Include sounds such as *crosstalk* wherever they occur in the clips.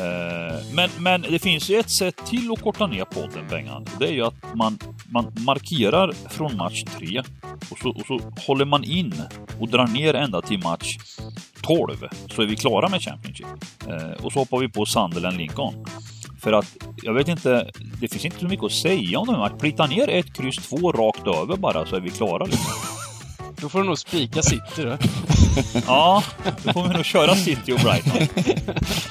Eh, men, men det finns ju ett sätt till att korta ner podden, Bengan. Det är ju att man, man markerar från match 3 och så, och så håller man in och drar ner ända till match 12 så är vi klara med Championship. Eh, och så hoppar vi på Sunderland Lincoln. För att, jag vet inte, det finns inte så mycket att säga om de här matcherna. Ner ett kryss två rakt över bara så är vi klara liksom. Då får du nog spika City då. Ja, då får vi nog köra City och Brighton.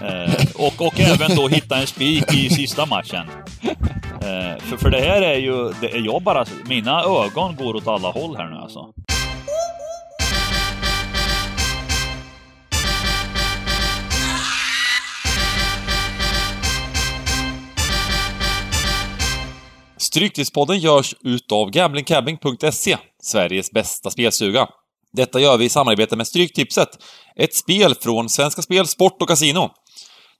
Eh, och, och även då hitta en spik i sista matchen. Eh, för, för det här är ju, det är jag bara, mina ögon går åt alla håll här nu alltså. Stryktipspodden görs utav gamblingcabbing.se, Sveriges bästa spelstuga. Detta gör vi i samarbete med Stryktipset, ett spel från Svenska Spel, Sport och Casino.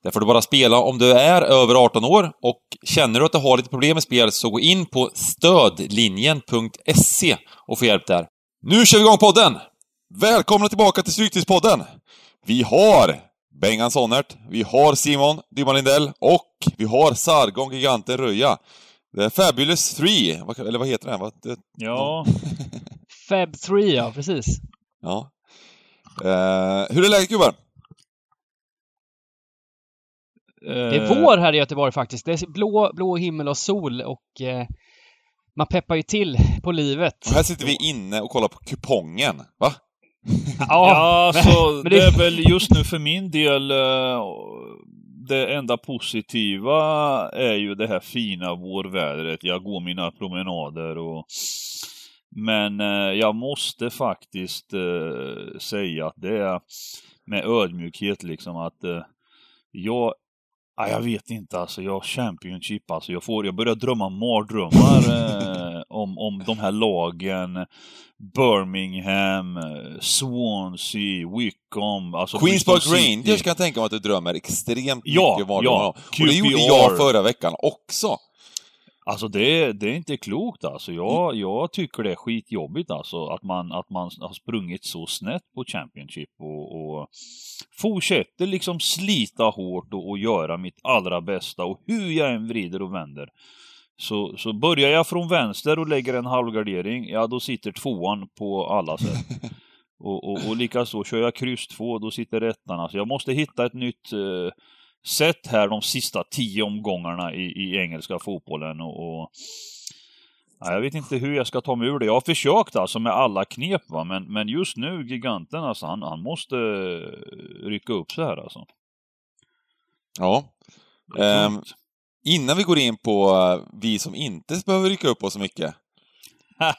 Där får du bara spela om du är över 18 år och känner du att du har lite problem med spel så gå in på stödlinjen.se och få hjälp där. Nu kör vi igång podden! Välkomna tillbaka till Stryktipspodden! Vi har Bengan Sonnert, vi har Simon Dymman Lindell och vi har Sargon Giganten Röja. Det är Fabulous 3, eller vad heter den? Det, Ja, *laughs* Fab 3, ja precis. ja. Eh, hur är läget gubbar? Det är vår här i Göteborg faktiskt. Det är blå, blå himmel och sol och eh, man peppar ju till på livet. Och här sitter vi inne och kollar på kupongen, va? Ja, men- så *laughs* men det... det- är väl just nu för min del eh, det enda positiva är ju det här fina vårvädret. Jag går mina promenader och men eh, jag måste faktiskt eh, säga att det är med ödmjukhet liksom att eh, jag Ja, jag vet inte alltså, jag Championship alltså, jag får, jag börjar drömma mardrömmar *laughs* eh, om, om de här lagen. Birmingham, Swansea, Wickham, alltså Queens Park. Rangers kan jag tänka mig att du drömmer extremt Ja, mycket var ja, Och det gjorde jag förra veckan också. Alltså det, är- det är inte klokt alltså. Jag, jag tycker det är skitjobbigt alltså att man, att man har sprungit så snett på Championship och, och fortsätter liksom slita hårt och, och göra mitt allra bästa och hur jag än vrider och vänder. Så, så börjar jag från vänster och lägger en halvgardering, ja då sitter tvåan på alla sätt. *laughs* Och, och, och likaså kör jag kryss två, då sitter ettan. Alltså jag måste hitta ett nytt eh, sätt här de sista tio omgångarna i, i engelska fotbollen. Och, och, ja, jag vet inte hur jag ska ta mig ur det. Jag har försökt alltså med alla knep, va? Men, men just nu, giganten, alltså, han, han måste rycka upp sig här alltså. Ja. Tungt. Innan vi går in på eh, vi som inte behöver rycka upp oss så mycket. *laughs*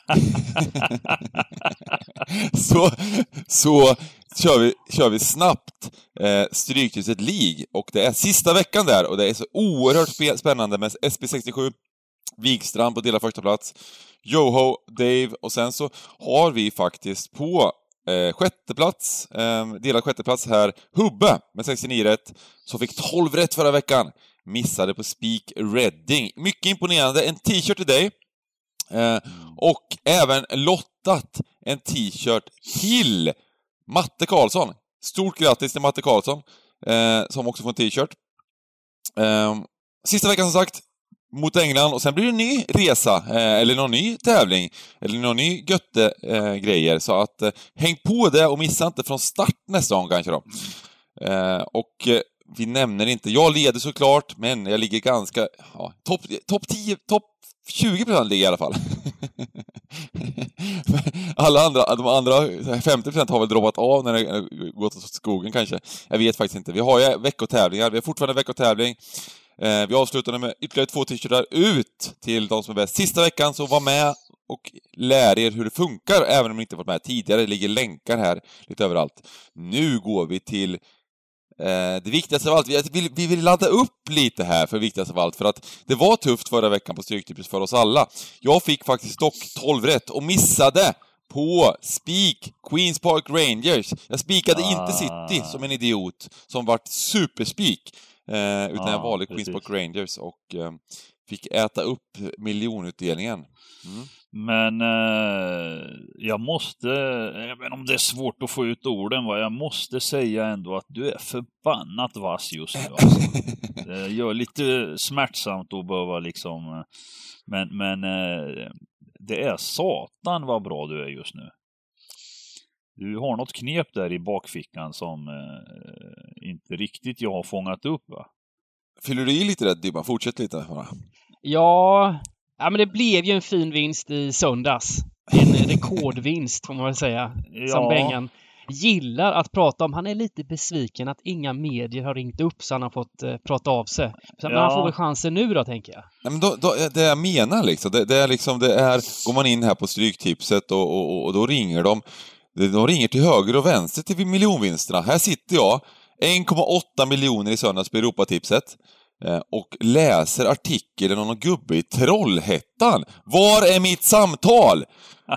*laughs* så, så kör vi, kör vi snabbt eh, Stryktipset League. Och det är sista veckan där och det är så oerhört spännande med SB67, Wikstrand på delad första plats, Joho, Dave och sen så har vi faktiskt på eh, sjätte plats, eh, delad sjätte plats här, Hubbe med 69 rätt, som fick 12 rätt förra veckan. Missade på Speak Redding. Mycket imponerande. En t-shirt till dig. Eh, och även lottat en t-shirt till Matte Karlsson. Stort grattis till Matte Karlsson, eh, som också får en t-shirt. Eh, sista veckan som sagt, mot England och sen blir det en ny resa, eh, eller någon ny tävling, eller någon ny götte-grejer. Eh, så att eh, häng på det och missa inte från start nästa gång kanske då. Eh, och eh, vi nämner inte, jag leder såklart, men jag ligger ganska, ja, topp top 10, topp 20 procent ligger jag i alla fall. *laughs* *laughs* Alla andra, de andra 50 procent har väl droppat av när det gått åt skogen kanske. Jag vet faktiskt inte. Vi har ju veckotävlingar, vi har fortfarande veckotävling. Eh, vi avslutade med ytterligare två t-shirtar ut till de som är bäst sista veckan, så var med och lär er hur det funkar, även om ni inte varit med tidigare. Det ligger länkar här lite överallt. Nu går vi till det viktigaste av allt, vi vill, vi vill ladda upp lite här för viktigaste av allt, för att det var tufft förra veckan på Stryktipset för oss alla. Jag fick faktiskt dock 12 rätt och missade på Speak Queens Park Rangers. Jag spikade Ah. inte City som en idiot, som vart superspik, eh, utan Ah, jag valde Queens. Park Rangers och eh, fick äta upp miljonutdelningen. Mm. Men eh, jag måste, även om det är svårt att få ut orden, va, jag måste säga ändå att du är förbannat vass just nu. Alltså. *laughs* Det gör lite smärtsamt att behöva liksom, men, men eh, det är satan vad bra du är just nu. Du har något knep där i bakfickan som eh, inte riktigt jag har fångat upp va? Fyller du i lite där Dybban? Fortsätt lite bara. Ja, ja, men det blev ju en fin vinst i söndags. En rekordvinst får man väl säga. Ja. Som Bengan gillar att prata om. Han är lite besviken att inga medier har ringt upp så han har fått eh, prata av sig. Så, Men han får väl chansen nu då, tänker jag. Nej, men då, då, det jag menar liksom, det, det, är liksom, det är, går man in här på Stryktipset och, och, och då ringer de, de ringer till höger och vänster till miljonvinsterna. Här sitter jag, 1,8 miljoner i söndags på Europatipset. Eh, och läser artikeln om någon gubbe i Trollhättan. Var är mitt samtal?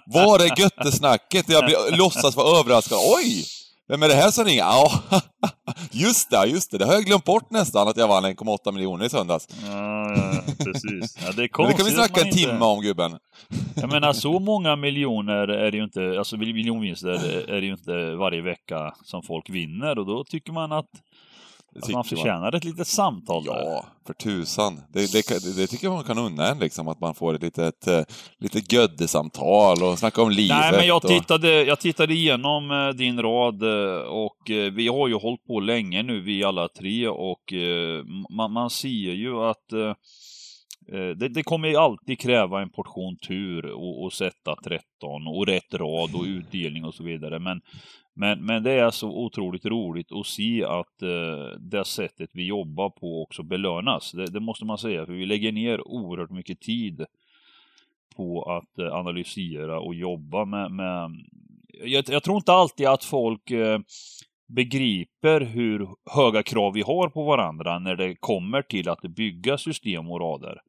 Var är göttesnacket? Jag blir, låtsas vara överraskad. Oj! Vem är det här som ringer? Ja, *laughs* just det, just det. Det har jag glömt bort nästan, att jag vann 1,8 miljoner i söndags. Ja, ja precis. Ja, det, är konstigt det kan vi snacka en timme inte... om, gubben. Jag menar, så många miljoner är det ju inte, alltså miljonvinster är det ju inte varje vecka som folk vinner och då tycker man att att man förtjänar man... ett litet samtal Ja, där. för tusan. Det, det, det, tycker jag man kan unna en, liksom, att man får ett litet, uh, lite göddesamtal och snacka om livet. Nej, men jag och... tittade, jag tittade igenom uh, din rad uh, och vi har ju hållit på länge nu, vi alla tre, och man, man ser ju att det, det, kommer alltid kräva en portion tur och, och sätta 13 och rätt rad och utdelning och så vidare. Men men, men det är så otroligt roligt att se att eh, det sättet vi jobbar på också belönas. Det, det, måste man säga, för vi lägger ner oerhört mycket tid på att eh, analysera och jobba med... med jag, jag, tror inte alltid att folk eh, begriper hur höga krav vi har på varandra när det kommer till att bygga system och rader.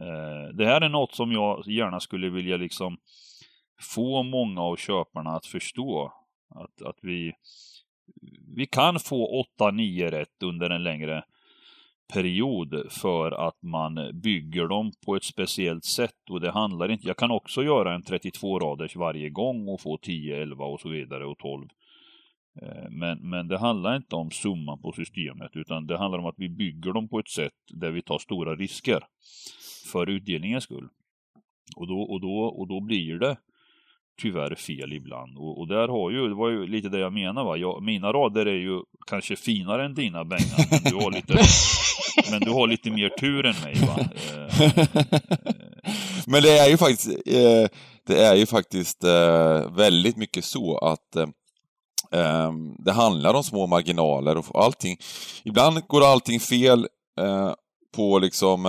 Eh, det här är något som jag gärna skulle vilja liksom få många av köparna att förstå. Att, att vi, vi kan få 8-9 rätt under en längre period för att man bygger dem på ett speciellt sätt och det handlar inte, jag kan också göra en 32 raders varje gång och få 10, 11 och så vidare och 12. Eh, men, men det handlar inte om summan på systemet utan det handlar om att vi bygger dem på ett sätt där vi tar stora risker för utdelningens skull. Och då, och då, och då blir det tyvärr fel ibland. Och, och, där har ju, det var ju lite det jag menar va. Jag, mina rader är ju kanske finare än dina Bengan, men du har lite, *laughs* men du har lite mer tur än mig va. Eh, men det är ju faktiskt, eh, det är ju faktiskt eh, väldigt mycket så att ehm, det handlar om små marginaler och allting. Ibland går allting fel på liksom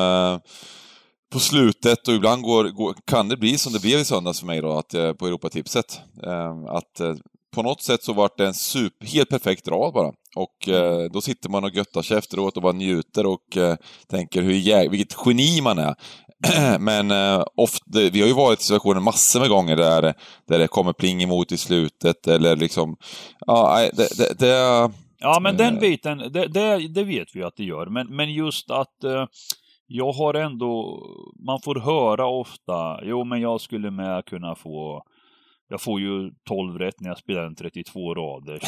på slutet och ibland går, går, kan det bli som det blev i söndags för mig då, att, eh, på Europatipset. Eh, att eh, på något sätt så var det en super, helt perfekt rad bara. Och eh, då sitter man och göttar sig efteråt och bara njuter och eh, tänker hur jäg, vilket geni man är. *clears throat* Men eh, ofta, vi har ju varit i situationer massor med gånger där, där det kommer pling emot i slutet eller liksom... Ja, det... det, det ja, men den biten, det, det, det, vet vi att det gör. Men, men just att jag har ändå, man får höra ofta, jo men jag skulle med kunna få, jag får ju 12 rätt när jag spelar en 32 rader.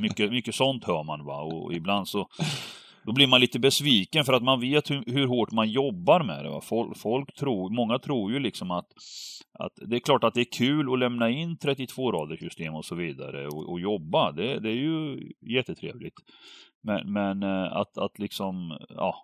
*laughs* mycket, mycket sånt hör man va, och ibland så då blir man lite besviken för att man vet hur, hur hårt man jobbar med det. Va? Folk, folk tror, många tror ju liksom att, att det är klart att det är kul att lämna in 32 raders system och så vidare och, och jobba. Det, det är ju jättetrevligt. Men, men eh, att, att liksom, ja,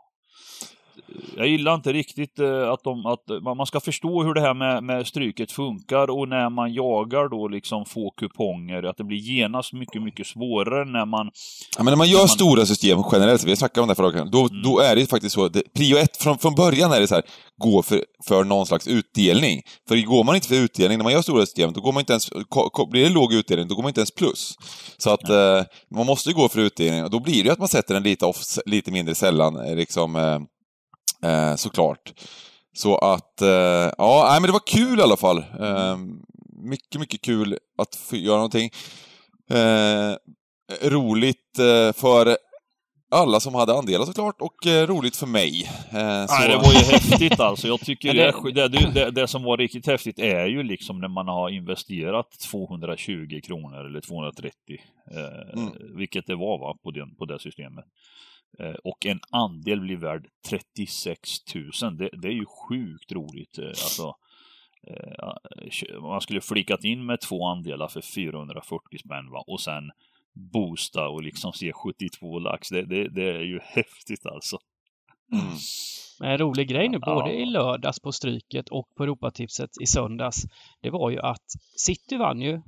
jag gillar inte riktigt eh, att, de, att man ska förstå hur det här med, med stryket funkar och när man jagar då liksom få kuponger, att det blir genast mycket, mycket svårare när man... Ja, men när man gör när man... stora system generellt, vi har snackat om det förra då, mm. då är det faktiskt så, det, prio ett, från, från början är det så här, gå för, för någon slags utdelning. För går man inte för utdelning, när man gör stora system, då går man inte ens, blir det låg utdelning, då går man inte ens plus. Så att ja. eh, man måste gå för utdelning, och då blir det ju att man sätter den lite, off, lite mindre sällan, eh, liksom, eh, eh, såklart. Så att, eh, ja, nej, men det var kul i alla fall. Eh, mycket, mycket kul att få göra någonting. Eh, roligt eh, för alla som hade andelar såklart och eh, roligt för mig. Eh, så... Nej, det var ju häftigt alltså. Jag tycker *laughs* det... Det, det, det, det, som var riktigt häftigt är ju liksom när man har investerat 220 kronor eller 230, eh, mm. vilket det var va, på, den, på det systemet. Eh, och en andel blir värd 36 000. Det, det är ju sjukt roligt. Eh, alltså, eh, man skulle flikat in med två andelar för 440 spänn va? och sen boosta och liksom se 72 lax. Det, det, det är ju *laughs* häftigt alltså. Mm. *sniffs* En rolig grej nu, både ja. i lördags på Stryket och på Europatipset i söndags, det var ju att City vann ju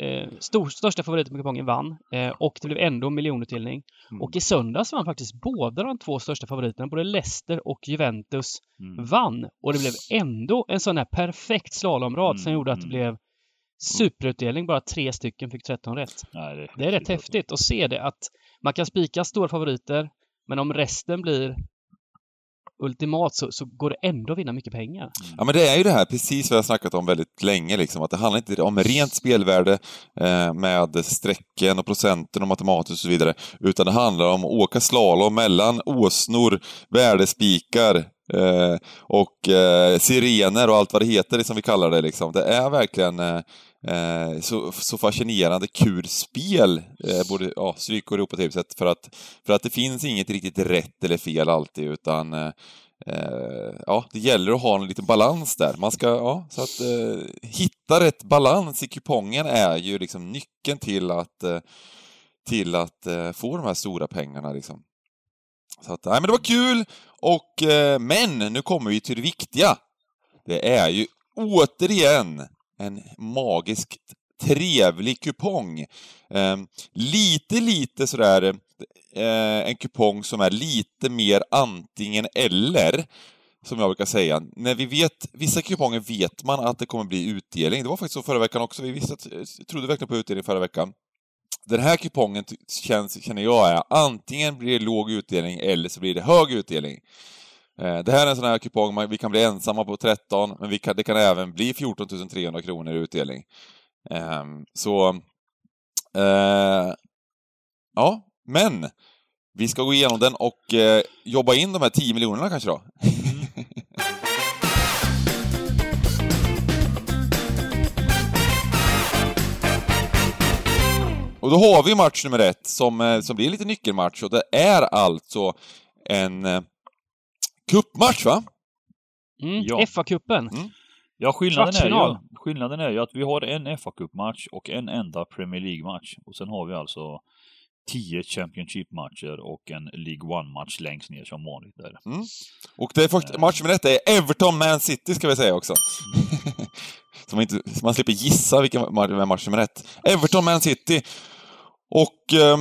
eh, stor, största favoriten på kupongen vann eh, och det blev ändå miljonutdelning. Mm. Och i söndags vann faktiskt båda de två största favoriterna, både Leicester och Juventus, mm. vann. Och det blev ändå en sån här perfekt slalomrad mm. som gjorde att det mm. blev superutdelning. Bara tre stycken fick 13 rätt. Nej, det, det är rätt häftigt att se det, att man kan spika stora favoriter, men om resten blir ultimat så, så går det ändå att vinna mycket pengar. Mm. Ja men det är ju det här, precis vad jag snackat om väldigt länge, liksom, att det handlar inte om rent spelvärde eh, med strecken och procenten och matematiskt och så vidare, utan det handlar om att åka slalom mellan åsnor, värdespikar, eh, och eh, sirener och allt vad det heter, som vi kallar det. Liksom. Det är verkligen eh, Eh, så, så fascinerande kul spel, eh, både ja, Stryk och Europatipset, för att, för att det finns inget riktigt rätt eller fel alltid, utan eh, eh, ja, det gäller att ha en liten balans där. Man ska, ja, så att eh, hitta rätt balans i kupongen är ju liksom nyckeln till att, eh, till att eh, få de här stora pengarna liksom. Så att, nej men det var kul, och, men nu kommer vi till det viktiga. Det är ju återigen en magiskt trevlig kupong. Eh, lite, lite sådär eh, en kupong som är lite mer antingen eller, som jag brukar säga. När vi vet, vissa kuponger vet man att det kommer bli utdelning. Det var faktiskt så förra veckan också. Vi visste att, eh, trodde verkligen på utdelning förra veckan. Den här kupongen känns, känner jag är antingen blir det låg utdelning eller så blir det hög utdelning. Eh, det här är en sån här kupong, vi kan bli ensamma på 13, men kan, det kan även bli 14 300 kronor i utdelning. Ehm, så... Eh, ja, men vi ska gå igenom den och eh, jobba in de här 10 miljonerna kanske då. *laughs* och då har vi match nummer ett som, som blir en nyckelmatch och det är alltså en Kuppmatch va? Mm, ja. FA-cupen. Mm. Ja, skillnaden är, ju, skillnaden är ju att vi har en FA-cupmatch och en enda Premier League-match. Och sen har vi alltså tio Championship-matcher och en League One-match längst ner som vanligt där. Mm. Och det är först, eh. matchen med detta är Everton-Man City ska vi säga också. Mm. *laughs* så, man inte, så man slipper gissa vilken match som är rätt. Everton-Man City. Och eh,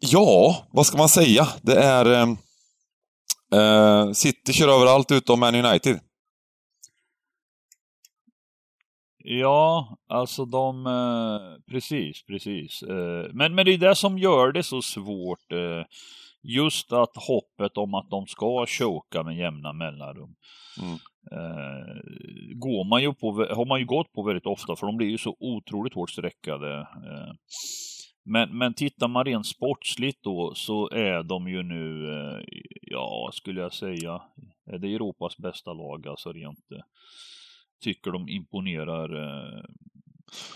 ja, vad ska man säga? Det är eh, Uh, City kör överallt utom Man United. Ja, alltså de... Uh, precis, precis. Uh, men, men det är det som gör det så svårt. just att hoppet om att de ska choka med jämna mellanrum. Mm. går man ju på, har man ju gått på väldigt ofta, för de blir ju så otroligt hårt sträckade. Men, men tittar man rent sportsligt då så är de ju nu, eh, ja skulle jag säga, är det Europas bästa lag alltså rent, eh, tycker de imponerar. Eh,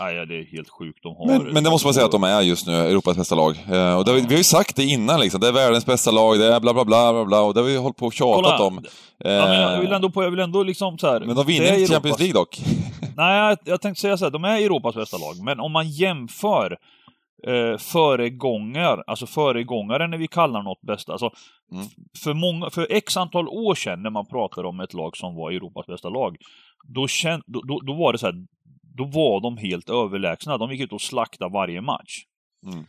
nej, det är helt sjukt. De har, men, men det måste man säga att de är just nu, Europas bästa lag. och det, vi har ju sagt det innan liksom, det är världens bästa lag, det är bla bla bla bla, bla och det har vi hållit på och tjatat Kolla. om. Ja, men jag vill ändå, på, jag vill ändå liksom så här, Men de vinner inte Champions League dock. *laughs* Nej, jag, jag tänkte säga så här, de är Europas bästa lag, men om man jämför eh, föregångar, alltså föregångare när vi kallar något bästa. Alltså, mm. för, många, för x antal år sedan när man pratade om ett lag som var Europas bästa lag, då, känd, då, då, då var det så här, då var de helt överlägsna. De gick ut och slaktade varje match. Mm.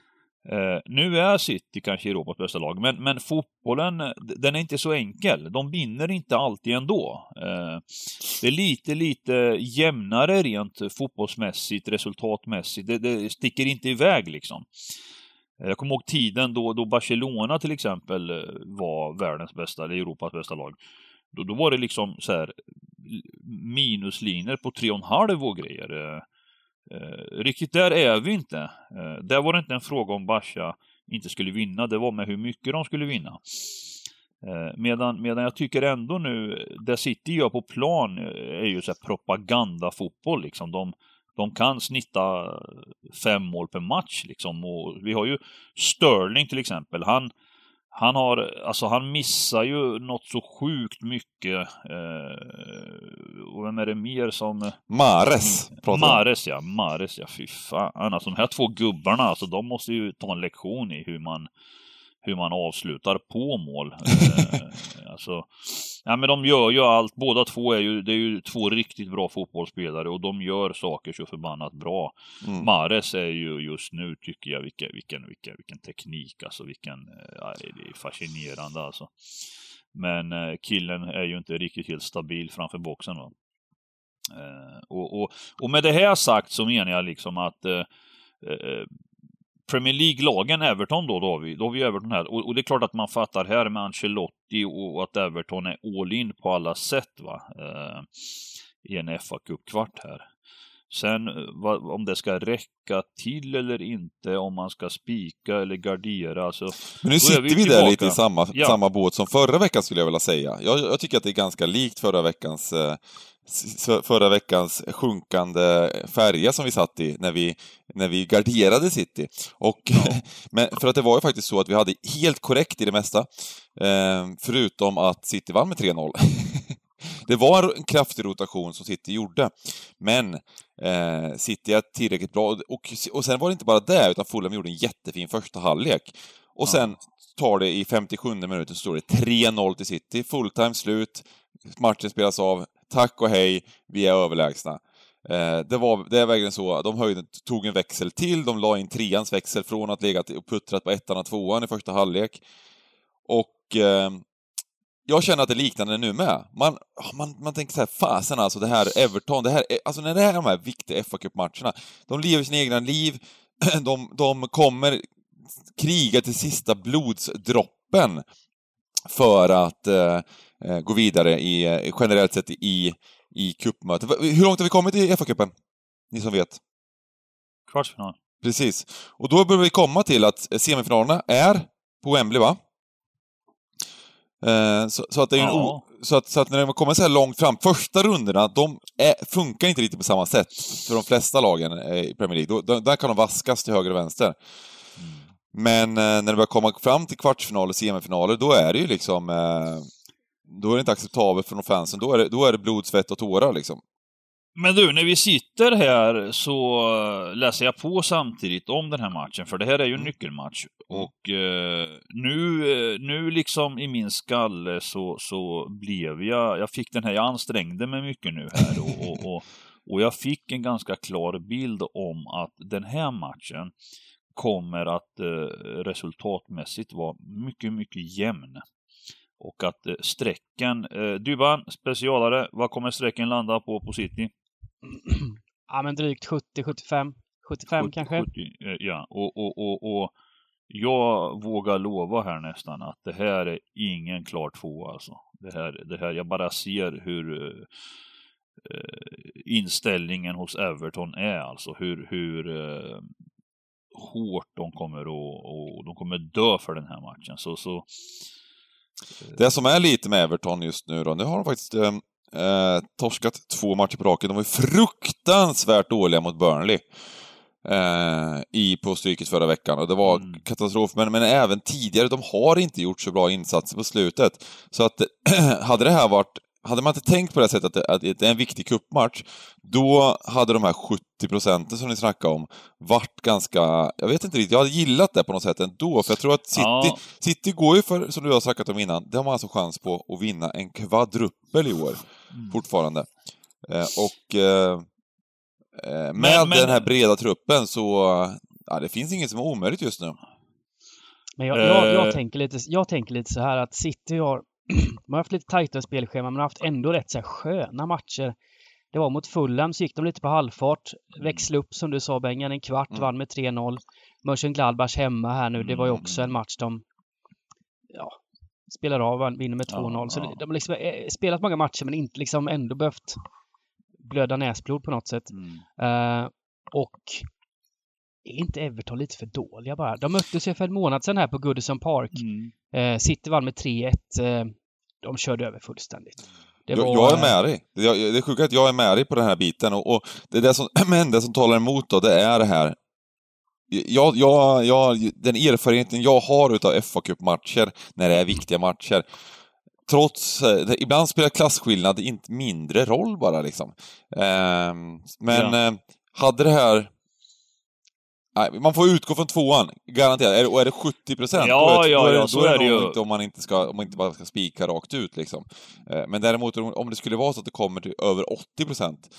Eh, nu är City kanske Europas bästa lag, men, men fotbollen, eh, den är inte så enkel. De vinner inte alltid ändå. Eh, det är lite, lite jämnare rent fotbollsmässigt, resultatmässigt. Det, det sticker inte iväg liksom. Eh, jag kommer ihåg tiden då, då Barcelona till exempel eh, var världens bästa, eller Europas bästa lag. Då, då var det liksom så här minuslinjer på 3,5 och grejer. Eh, riktigt där är vi inte. Eh, där var det inte en fråga om Basha inte skulle vinna, det var med hur mycket de skulle vinna. Eh, medan, medan jag tycker ändå nu, det City gör på plan eh, är ju så här propagandafotboll liksom. De, de kan snitta fem mål per match liksom. Och vi har ju Sterling till exempel. Han, han har, alltså han missar ju något så sjukt mycket. Eh, och vem är det mer som... Mares pratar Mares ja, Mares ja, fy fan. Alltså de här två gubbarna, alltså de måste ju ta en lektion i hur man hur man avslutar på mål. *laughs* eh, alltså, ja, men de gör ju allt, båda två är ju, det är ju två riktigt bra fotbollsspelare och de gör saker så förbannat bra. Mm. Mares är ju just nu, tycker jag, vilken, vilken, vilken, vilken teknik, alltså vilken, eh, det är fascinerande alltså. Men eh, killen är ju inte riktigt helt stabil framför boxen. Va? Eh, och, och, och med det här sagt så menar jag liksom att eh, eh Premier League-lagen, Everton då, då har vi, då har vi Everton här. Och, och, det är klart att man fattar här med Ancelotti och, att Everton är all in på alla sätt va. Eh, I en fa Cup-kvart här. Sen vad, om det ska räcka till eller inte, om man ska spika eller gardera. Alltså, Men nu sitter vi, vi där lite i samma, ja. samma båt som förra veckan skulle jag vilja säga. Jag, jag tycker att det är ganska likt förra veckans eh, förra veckans sjunkande färja som vi satt i när vi, när vi garderade City. Och, ja. *laughs* men för att det var ju faktiskt så att vi hade helt korrekt i det mesta, eh, förutom att City vann med 3-0. *laughs* det var en kraftig rotation som City gjorde, men eh, City är tillräckligt bra. Och, och sen var det inte bara det, utan Fulham gjorde en jättefin första halvlek. Och sen tar det i 57 minuten så står det 3-0 till City, fulltime slut, matchen spelas av, tack och hej, vi är överlägsna. Eh, det, var, det är verkligen så, de höjde, tog en växel till, de la in treans växel från att legat och puttrat på ettan och tvåan i första halvlek. Och eh, jag känner att det är liknande nu med. Man, man, man tänker såhär, fasen alltså, det här Everton, det här, alltså när det är de här viktiga fa Cup-matcherna, de lever sina egna liv, *clears throat* de, de kommer kriga till sista blodsdroppen för att eh, gå vidare i, eh, generellt sett i, i cupmötet. Hur långt har vi kommit i FA-cupen? Ni som vet? Kvartsfinal. Precis. Och då börjar vi komma till att semifinalerna är på Wembley, va? Eh, så, så, att det är ja. en så, att, så att när man kommer så här långt fram, första rundorna, de är, funkar inte riktigt på samma sätt för de flesta lagen i Premier League. Då, där kan de vaskas till höger och vänster. Mm. Men eh, när det börjar komma fram till kvartsfinaler och semifinaler, då är det ju liksom eh, då är det inte acceptabelt för de fansen. Då är det, då är det blod, svett och tårar liksom. Men du, när vi sitter här så läser jag på samtidigt om den här matchen, för det här är ju en mm. nyckelmatch. Mm. Och eh, nu, eh, nu liksom i min skalle så, så blev jag, jag fick den här, jag ansträngde mig mycket nu här och, och, och, och jag fick en ganska klar bild om att den här matchen kommer att eh, resultatmässigt vara mycket, mycket jämn. Och att eh, strecken, eh, Dybban, specialare, vad kommer strecken landa på på City? Ja men drygt 70, 75, 75 70, kanske? 70, eh, ja, och, och, och, och jag vågar lova här nästan att det här är ingen klar två alltså. Det här, det här, jag bara ser hur eh, inställningen hos Everton är alltså. Hur, hur eh, hårt de kommer att, och de kommer dö för den här matchen. Så, så det som är lite med Everton just nu då, nu har de faktiskt eh, eh torskat två matcher på raken. De var fruktansvärt dåliga mot Burnley. Eh, i, på Stryket förra veckan och det var mm. katastrof. Men, men även tidigare, de har inte gjort så bra insatser på slutet. Så att *clears throat* hade det här varit hade man inte tänkt på det sättet att det är en viktig kuppmatch, då hade de här 70 procenten som ni snackade om varit ganska, jag vet inte riktigt, jag hade gillat det på något sätt ändå, för jag tror att City, ja. City går ju för, som du har snackat om innan, det har man alltså chans på att vinna en kvadruppel i år, mm. fortfarande. Eh, och eh, eh, med men, men... den här breda truppen så, ja, det finns inget som är omöjligt just nu. Men jag, jag, jag, eh. tänker lite, jag tänker lite så här att City har *clears throat* man har haft lite tajtare spelschema men har haft ändå rätt så här sköna matcher. Det var mot Fulham så gick de lite på halvfart. Växlade upp som du sa Bengan, en kvart, mm. vann med 3-0. Mönchengladbach hemma här nu, det var ju också en match de ja, spelar av, vinner med 2-0. Ja, så ja. de har liksom eh, spelat många matcher men inte liksom ändå behövt blöda näsblod på något sätt. Mm. Uh, och är inte Everton lite för dåliga bara? De möttes ju för en månad sedan här på Goodison Park. Mm. Eh, City vann med 3-1. Eh, de körde över fullständigt. Det Jag, var, jag är med dig. Det, jag, det är sjukt att jag är med dig på den här biten och, och det är det som, *clears throat* men det som talar emot då, det är det här. Jag, jag, jag, den erfarenheten jag har utav fa Cup-matcher, när det är viktiga matcher, trots, eh, ibland spelar klasskillnad inte mindre roll bara liksom. Ehm, men Ja. eh, hade det här Nej, man får utgå från tvåan, garanterat. Och är det 70 procent, Ja, då är, ja, då är, ja, då är det ju. inte om man inte, ska, om man inte bara ska spika rakt ut liksom. Eh, Men däremot om om det skulle vara så att det kommer till över 80 procent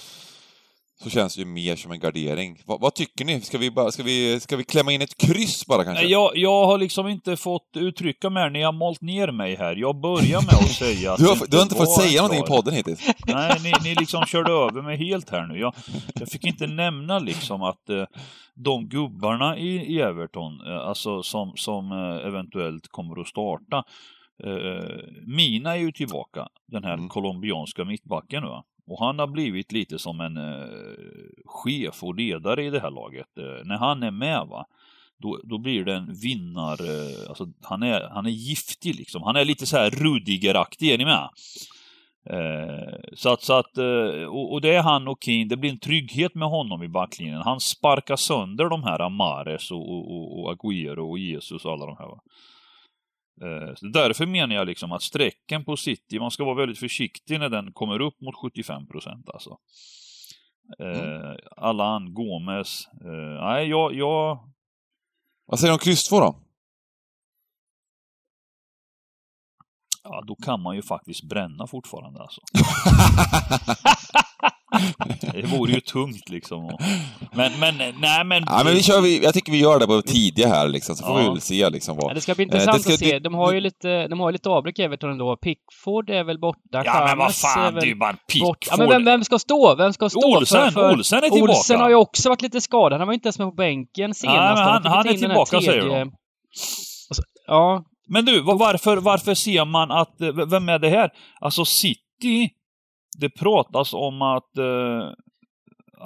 så känns det ju mer som en gardering. Vad, vad tycker ni? Ska vi, bara, ska, vi, ska vi klämma in ett kryss bara kanske? Jag, jag har liksom inte fått uttrycka mig ni har malt ner mig här. Jag börjar med att säga att *laughs* du, har, du har inte fått säga någonting i podden hittills. Nej, ni, ni liksom körde över mig helt här nu. Jag, jag fick inte nämna liksom att eh, de gubbarna i, i Everton, eh, alltså som, som eh, eventuellt kommer att starta, eh, Mina är ju tillbaka, den här Mm. colombianska mittbacken. Va? Och han har blivit lite som en eh, chef och ledare i det här laget. Eh, när han är med, va, då, då blir det en vinnar... Eh, alltså, han, är, han är giftig liksom. Han är lite så här Rudiger-aktig, är ni med? Eh, så att, så att eh, och, och det är han och Keane, det blir en trygghet med honom i backlinjen. Han sparkar sönder de här Amares och, och, och, Aguero Agüero och Jesus och alla de här. Va? Eh, så därför menar jag liksom att strecken på City, man ska vara väldigt försiktig när den kommer upp mot 75 procent alltså. Eh, Allan, Gomes, eh, nej jag, jag, Vad säger du om kryss två då? ja då kan man ju faktiskt bränna fortfarande alltså. *laughs* *laughs* Det vore ju tungt liksom. Men, men, nej men. Ja, men vi kör, vi, jag tycker vi gör det på tidiga här liksom, så får Ja. vi väl se liksom Ja, vad... det ska bli Eh, intressant ska- att se. De har ju lite, de har ju lite avbräck Everton ändå. Pickford är väl borta. Ja men vad fan, väl det är ju bara bort. Pickford. Ja, men vem, vem ska stå? Vem ska stå? Olsen, Olsen är tillbaka. Olsen har ju också varit lite skadad. Han var inte ens med på bänken senast. men De han- han ta är tillbaka, säger de. Och så- Ja, Men du, va- varför, varför ser man att, vem är det här? Alltså City, det pratas om att, eh,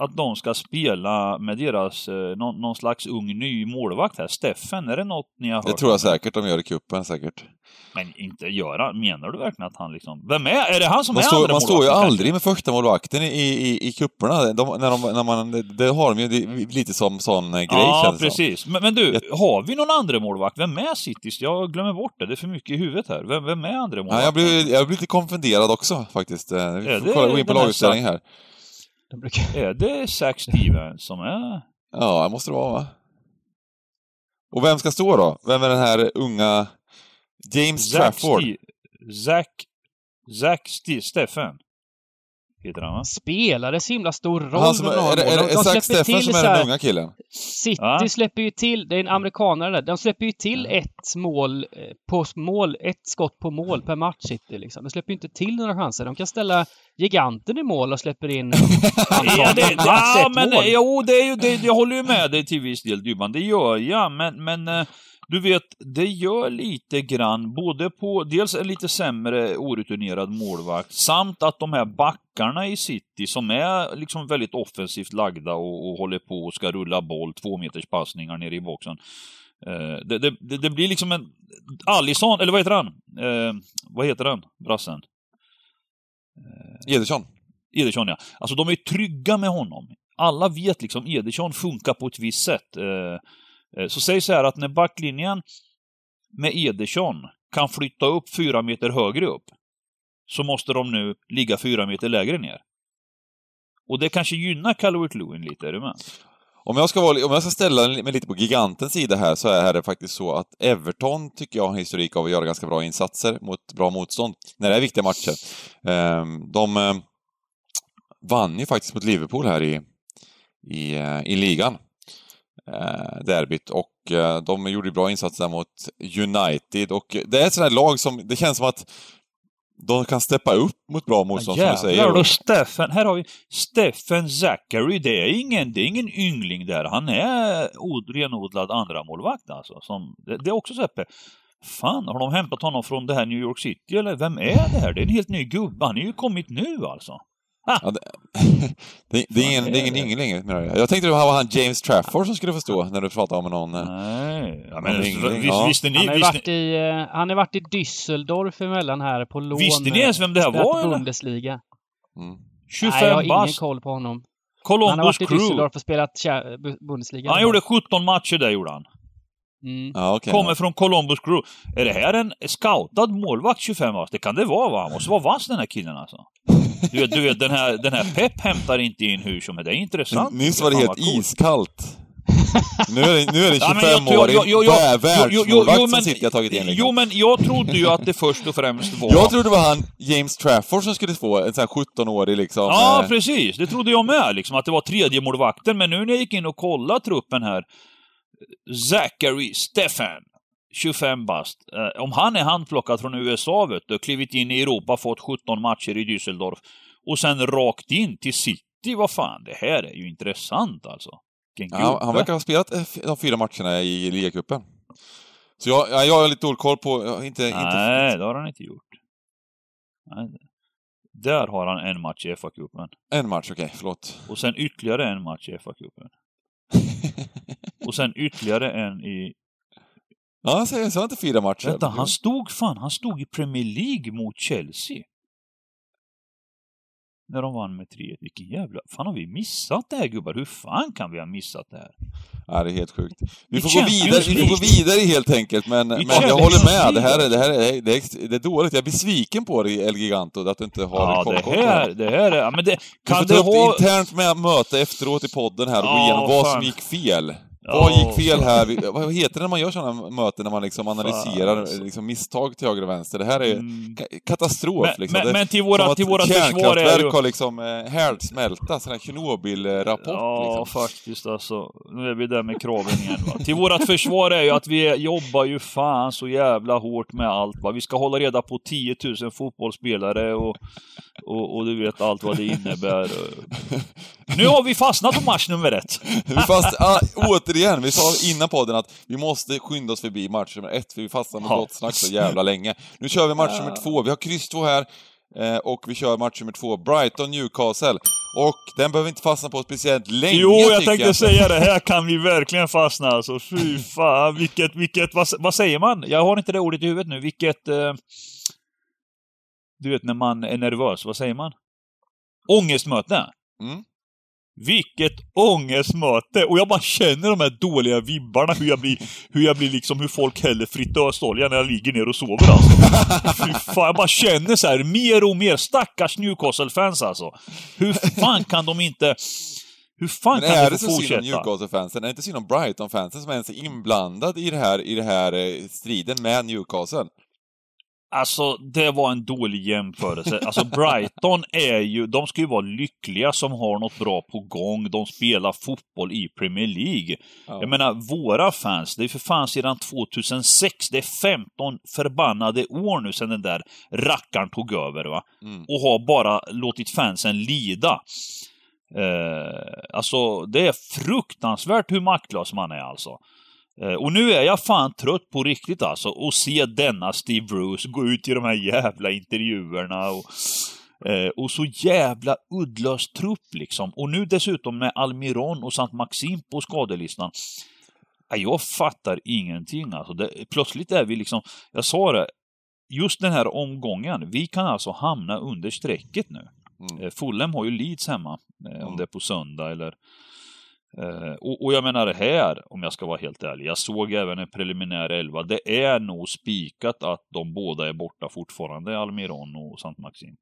att de ska spela med deras, eh, någon, någon slags ung ny målvakt här. Steffen, är det något ni har hört? Det tror jag säkert de gör i kuppen säkert. Men inte göra, menar du verkligen att han liksom, vem är, är det han som Man, är står, andra man står ju aldrig med första målvakten i, i, i kupperna. De, när de, när man, det har de ju det- lite som sån eh, grej Ja, känns det som. precis. Men, men du, har vi någon andra målvakt? Vem är Citys? Jag glömmer bort det, det är för mycket i huvudet här. Vem, vem är andra Ja, målvakten? jag, blir, jag blir lite konfunderad också faktiskt. Eh, Vi får det kolla, gå in på den här brukar... Är det Zack Stevens som är... Ja, det måste det vara va? Och vem ska stå då? Vem är den här unga James Zack Trafford? Zack... Zack Ste- Steffen. Heter han va? Spelade så himla stor roll. Han som, några är, det- är, det- är De släpper Steffen till som så är här- den unga killen? City Ja. släpper ju till, det är en amerikanare där, de släpper ju till ett mål eh, på mål, ett skott på mål per match City liksom. De släpper ju inte till några chanser. De kan ställa giganten i mål och släpper in *laughs* Ja, det, ja men mål. jo, det är ju, det, jag håller ju med dig till viss del Dybban, det gör jag, men, men eh, du vet, det gör lite grann, både på dels en lite sämre orutinerad målvakt, samt att de här backarna i City som är liksom väldigt offensivt lagda och, och håller på och ska rulla boll, två meters passningar nere i boxen. Eh, det, det, det, det blir liksom en... Alisson, eller vad heter han? Eh, vad heter han, brassen? Ederson? Ederson ja. Alltså de är trygga med honom. Alla vet liksom Ederson funkar på ett visst sätt. Eh, eh, Eh, så säg så här att när backlinjen med Ederson kan flytta upp fyra meter högre upp, så måste de nu ligga fyra meter lägre ner. Och det kanske gynnar Calvert Lewin lite, är du med? Om jag, ska vara, om jag ska ställa mig lite på gigantens sida här så är det faktiskt så att Everton tycker jag har en historik av att göra ganska bra insatser mot bra motstånd när det är viktiga matcher. Ehm, de eh, vann ju faktiskt mot Liverpool här i, i, eh, i ligan eh, Derbyt och eh, de gjorde bra insatser mot United och det är ett sånt här lag som, det känns som att de kan steppa upp mot bra motstånd som du säger. Och Steffen, här har vi Steffen Zachary, det är ingen, det är ingen yngling där. Han är od- renodlad andra målvakt alltså. Som, det, det är också så här, pe- Fan, har de hämtat honom från det här New York City eller vem är det här? Det är en helt ny gubbe. Han är ju kommit nu alltså. Ja, det, *laughs* det, det, är ingen, det är ingen, ingen längre menar jag. Jag tänkte det var han James Trafford som skulle få stå när du pratade om någon. eh, Nej, ja, Ja, men, ingen- visst, ja. visste ni, Han har varit i, eh, han har varit i Düsseldorf emellan här på lån. Visste ni ens vem det här var? Bundesliga. Mm. 25 Nej, jag har ingen bast, koll på honom. Han har Columbus varit i Crew. Düsseldorf och spelat Bundesliga. Han gjorde 17 matcher där, gjorde han. Mm. Ja, okej. Kommer från Columbus Crew. Är det här en scoutad målvakt 25 bast? Det kan det vara, va? Han måste vara vass den här killen alltså. *laughs* Du vet, du vet den, här, den här Pep hämtar inte in hur som helst. Det är intressant. Nyss var det helt vad coolt. iskallt. Nu är det, nu är det *laughs* Ja, men jag tror- en 25-årig jag- jag- jag- vär- jo, jo, jo, världsmålvakt som City har tagit in. Liksom. Jo, men jag trodde ju att det först och främst var... Jag trodde det var han James Trafford som skulle få en sån här 17-årig liksom. Ja, eh, precis. Det trodde jag med, liksom, att det var tredje målvakten. Men nu när jag gick in och kollade truppen här, Zachary Stefan, 25 bast. Eh, om han är handplockad från USA, vet du, klivit in i Europa, fått 17 matcher i Düsseldorf och sen rakt in till City, vad fan, det här är ju intressant alltså. Ja, han verkar ha spelat eh, de fyra matcherna i ligacupen. Så jag, ja, jag har lite dålig koll på... Inte, inte, Nej, det har han inte gjort. Nej. Där har han en match i FA-cupen. En match, okej, förlåt. Och sen ytterligare en match i FA-cupen. *laughs* Och sen ytterligare en i... Ja, jag säger så inte fyra matcher. Vänta, han stod fan, han stod i Premier League mot Chelsea. När de vann med 3 Vilken jävla... Fan har vi missat det här gubbar? Hur fan kan vi ha missat det här? Ja, det är helt sjukt. Vi får, gå vidare, vi får gå vidare helt enkelt, men, men jag håller med. Det här, är, det, här är, det, är, det är dåligt. Jag är besviken på dig, El Giganto, att du inte har Ja, koll det här, det här är... Ja, men det... Du Kan får det ta upp ha... internt med möte efteråt i podden här och gå Ja, igenom vad fan. som gick fel. Vad gick fel här? Vad heter det när man gör sådana möten, när man liksom analyserar alltså. liksom misstag till höger och vänster? Det här är Mm. ka- katastrof. Men, liksom. men, men till våra, till våra försvar är ju... har liksom eh, härdsmälta, sån här Tjernobyl-rapport. Ja, liksom. faktiskt alltså. Nu är vi där med kraven igen va. Till vårat försvar är ju att vi jobbar ju fan så jävla hårt med allt va. Vi ska hålla reda på 10 000 fotbollsspelare och, och, och du vet allt vad det innebär. *laughs* Nu har vi fastnat på match nummer ett. Vi fast, ah, återigen, vi sa innan podden att vi måste skynda oss förbi match nummer ett, för vi fastnar med Ja. gott snack så jävla länge. Nu kör vi match nummer två. Vi har kryss två här, eh, och vi kör match nummer två, Brighton-Newcastle. Och den behöver vi inte fastna på speciellt länge, Jo, jag tänkte säga det. Här kan vi verkligen fastna alltså. Fy fan, vilket, vilket, vad, vad säger man? Jag har inte det ordet i huvudet nu. Vilket... Eh, du vet när man är nervös, vad säger man? Ångestmöte. Mm. Vilket ångestmöte! Och jag bara känner de här dåliga vibbarna, hur jag blir, hur jag blir liksom, hur folk häller fritösolja när jag ligger ner och sover alltså. Fy fan, jag bara känner så här mer och mer, stackars Newcastle-fans alltså. Hur fan kan de inte... Hur fan Men kan är det så synd om fortsätta? Newcastle-fansen? Är det inte synd om Brighton-fansen som ens är inblandad i det här, i det här eh, striden med Newcastle? Alltså, det var en dålig jämförelse. Alltså, *laughs* Brighton är ju... De ska ju vara lyckliga som har något bra på gång. De spelar fotboll i Premier League. Ja. Jag menar, våra fans, det är för fan sedan 2006. Det är 15 förbannade år nu sedan den där rackaren tog över, va? Mm. Och har bara låtit fansen lida. Eh, alltså, det är fruktansvärt hur maktlös man är alltså. Eh, Och nu är jag fan trött på riktigt alltså, och se denna Steve Bruce gå ut i de här jävla intervjuerna och, eh, och så jävla uddlös trupp liksom. Och nu dessutom med Almiron och Sant Maxim på skadelistan. Ja, Jag fattar ingenting alltså. Det, plötsligt är vi liksom, jag sa det, just den här omgången, vi kan alltså hamna under strecket nu. Mm. Eh, Fulham har ju Leeds hemma, eh, om Mm. det är på söndag eller... Eh, och, och jag menar det här, om jag ska vara helt ärlig, jag såg även en preliminär elva. Det är nog spikat att de båda är borta fortfarande, Almiron och Sant Maxim.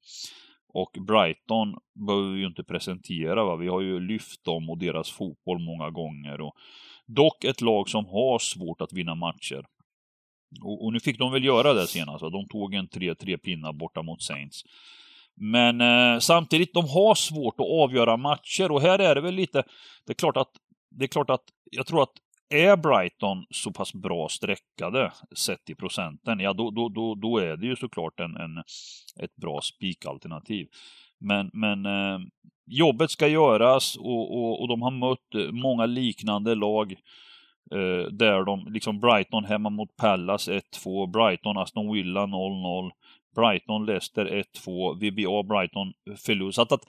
Och Brighton behöver vi ju inte presentera, va? vi har ju lyft dem och deras fotboll många gånger. Och dock ett lag som har svårt att vinna matcher. Och, och nu fick de väl göra det senast, va? de tog en 3-3 pinnar borta mot Saints. Men eh, samtidigt, de har svårt att avgöra matcher och här är det väl lite, det är klart att, det är klart att, jag tror att är Brighton så pass bra streckade sett i procenten, ja då, då, då, då är det ju såklart en, en, ett bra spikalternativ. Men, men eh, jobbet ska göras och, och, och de har mött många liknande lag Eh, där de, liksom Brighton hemma mot Pallas 1-2, Brighton, Aston Villa 0-0, Brighton, Leicester 1-2, VBA, Brighton förlust. Så att, att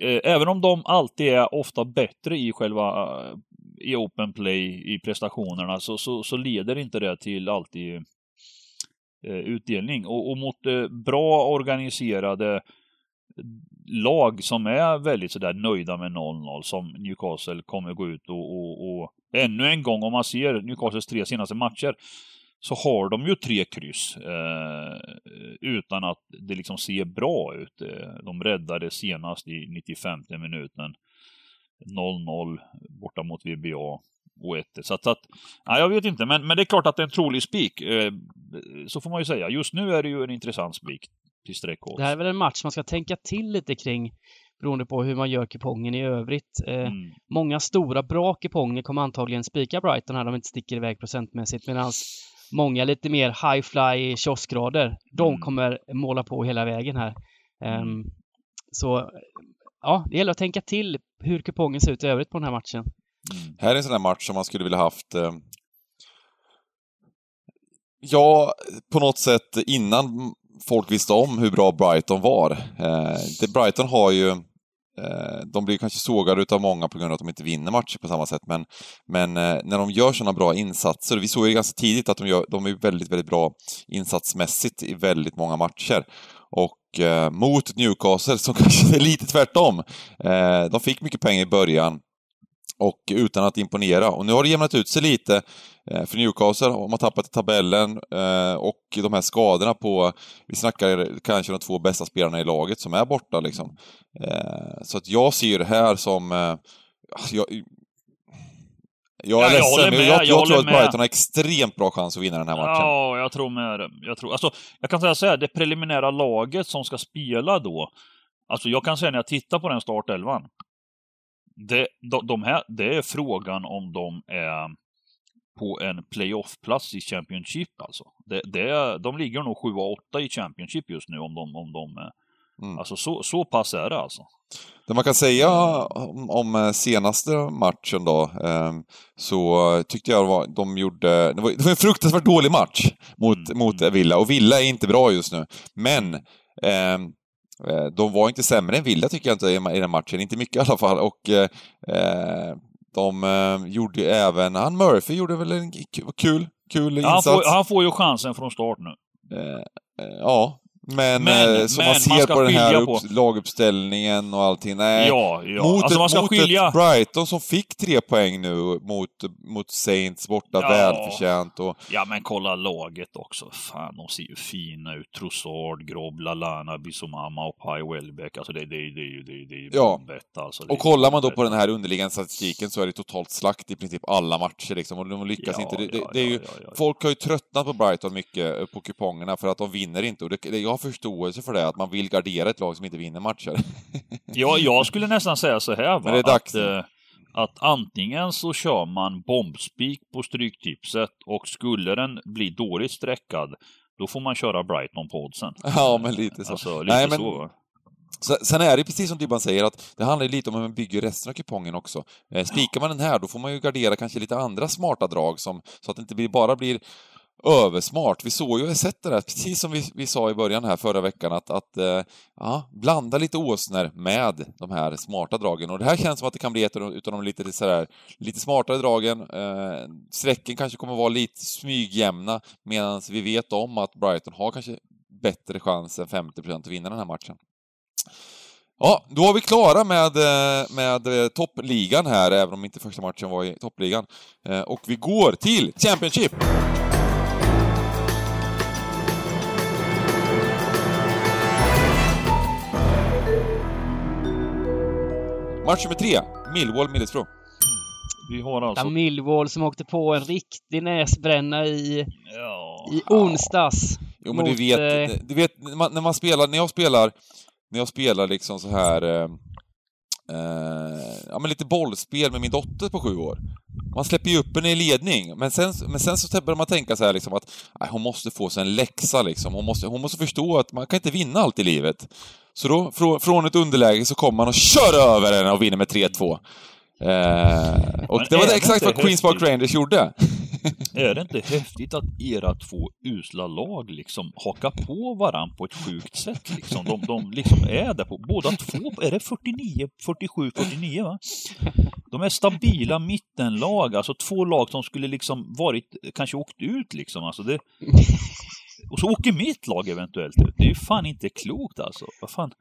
eh, även om de alltid är ofta bättre i själva eh, i open play, i prestationerna, så, så, så leder inte det till alltid eh, utdelning. Och, och mot eh, bra organiserade lag som är väldigt sådär nöjda med 0-0, som Newcastle kommer gå ut och, och, och ännu en gång, om man ser Newcastles tre senaste matcher, så har de ju tre kryss eh, utan att det liksom ser bra ut. Eh, de räddade senast i 95 minuten 0-0 borta mot VBA och 1 Så att, att ja, jag vet inte, men, men det är klart att det är en trolig spik. Eh, så får man ju säga. Just nu är det ju en intressant spik till streckås. Det här är väl en match man ska tänka till lite kring beroende på hur man gör kupongen i övrigt. Eh, mm. Många stora bra kuponger kommer antagligen spika Brighton här, de inte sticker iväg procentmässigt, medan många lite mer high fly kioskgrader, de mm. kommer måla på hela vägen här. Um, så ja, det gäller att tänka till hur kupongen ser ut i övrigt på den här matchen. Mm. Här är en sån här match som man skulle vilja haft eh... Ja, på något sätt innan folk visste om hur bra Brighton var. Eh, det, Brighton har ju Eh, de blir kanske sågade av många på grund av att de inte vinner matcher på samma sätt, men, men eh, när de gör sådana bra insatser, vi såg ju ganska tidigt att de, gör, de är väldigt, väldigt bra insatsmässigt i väldigt många matcher. Och eh, mot Newcastle, som *laughs* kanske är lite tvärtom, eh, de fick mycket pengar i början, och utan att imponera. Och nu har det jämnat ut sig lite för Newcastle. har man tappat i tabellen eh, och de här skadorna på, vi snackar kanske de två bästa spelarna i laget som är borta liksom. Eh, så att jag ser det här som, alltså jag, jag är ja, ledsen, men jag, jag, jag tror att Brighton har extremt bra chans att vinna den här matchen. Ja, jag tror med det. Jag, tror, alltså, jag kan säga så här, det preliminära laget som ska spela då, alltså jag kan säga när jag tittar på den startelvan, det, de, de här, det är frågan om de är på en playoff-plats i Championship alltså. Det, det, de ligger nog 7-8 i Championship just nu om de, om de mm. Alltså så, så pass är det alltså. Det man kan säga om, om eh, senaste matchen då, eh, så tyckte jag var, de gjorde, det var, det var en fruktansvärt dålig match mot, mm. mot Villa, och Villa är inte bra just nu. Men eh, Eh, de var inte sämre än Villa tycker jag inte i den matchen, inte mycket i alla fall. Och eh, eh de eh, gjorde även, han Murphy gjorde väl en kul, kul insats. Han får, han får ju chansen från start nu. Eh, ja, men, men eh, som man ser man på den här på... laguppställningen och allting, nej. Ja, ja. Mot, alltså, ett, mot skilja... ett Brighton som fick tre poäng nu mot, mot Saints borta, ja. välförtjänt. Och... Ja, men kolla laget också. Fan, de ser ju fina ut. Trossard, Grob, Lalana, Bissomama och Pai Welbeck. Alltså det, det, det, det, det är ju ja. bombett alltså. och kollar man då på den här underliggande statistiken så är det totalt slakt i princip alla matcher liksom. Och de lyckas ja, inte. Det, det, det är ju, Folk har ju tröttnat på Brighton mycket eh, på kupongerna för att de vinner inte. Och det, jag har förståelse för det, att man vill gardera ett lag som inte vinner matcher. *laughs* ja, jag skulle nästan säga så här va, Men det är dags att, eh, att antingen så kör man bombspik på Stryktipset och skulle den bli dåligt sträckad, då får man köra Brighton på oddsen. *laughs* Ja, men lite så. Alltså, lite Nej, men... så. Sen är det precis som Dybban säger, att det handlar lite om hur man bygger resten av kupongen också. Eh, spikar man den här, då får man ju gardera kanske lite andra smarta drag, som, så att det inte bara blir översmart. Vi såg ju, sett det där, precis som vi, vi sa i början här förra veckan, att, att eh, ja, blanda lite åsnor med de här smarta dragen. Och det här känns som att det kan bli ett av de lite, sådär, lite smartare dragen. Eh, sträcken kanske kommer vara lite smygjämna, medan vi vet om att Brighton har kanske bättre chans än 50% att vinna den här matchen. Ja, då var vi klara med, eh, med eh, toppligan här, även om inte första matchen var i toppligan. Eh, och vi går till Championship! Match nummer tre, Millwall-Middlesbrough. Vi har alltså... Millwall som åkte på en riktig näsbränna i, ja. i onsdags. Jo, men mot, du vet, eh... du vet när, man, när man spelar, när jag spelar, när jag spelar liksom så här eh, eh, ja, men lite bollspel med min dotter på sju år. Man släpper ju upp henne i ledning, men sen, men sen så börjar man tänka så här liksom att nej, hon måste få sig en läxa liksom. Hon måste, hon måste förstå att man kan inte vinna allt i livet. Så då, från, från ett underläge så kommer man och kör över henne och vinner med 3-2. Eh, och det var det exakt vad Queens Park? Rangers gjorde. Är det inte häftigt att era två usla lag liksom hakar på varann på ett sjukt sätt? Liksom? De, de liksom är där på båda två. Är det 49, 47, 49 va? De är stabila mittenlag, alltså två lag som skulle liksom varit, kanske åkt ut liksom. Alltså det... Och så åker mitt lag eventuellt ut. Det är ju fan inte klokt alltså. Vad fan?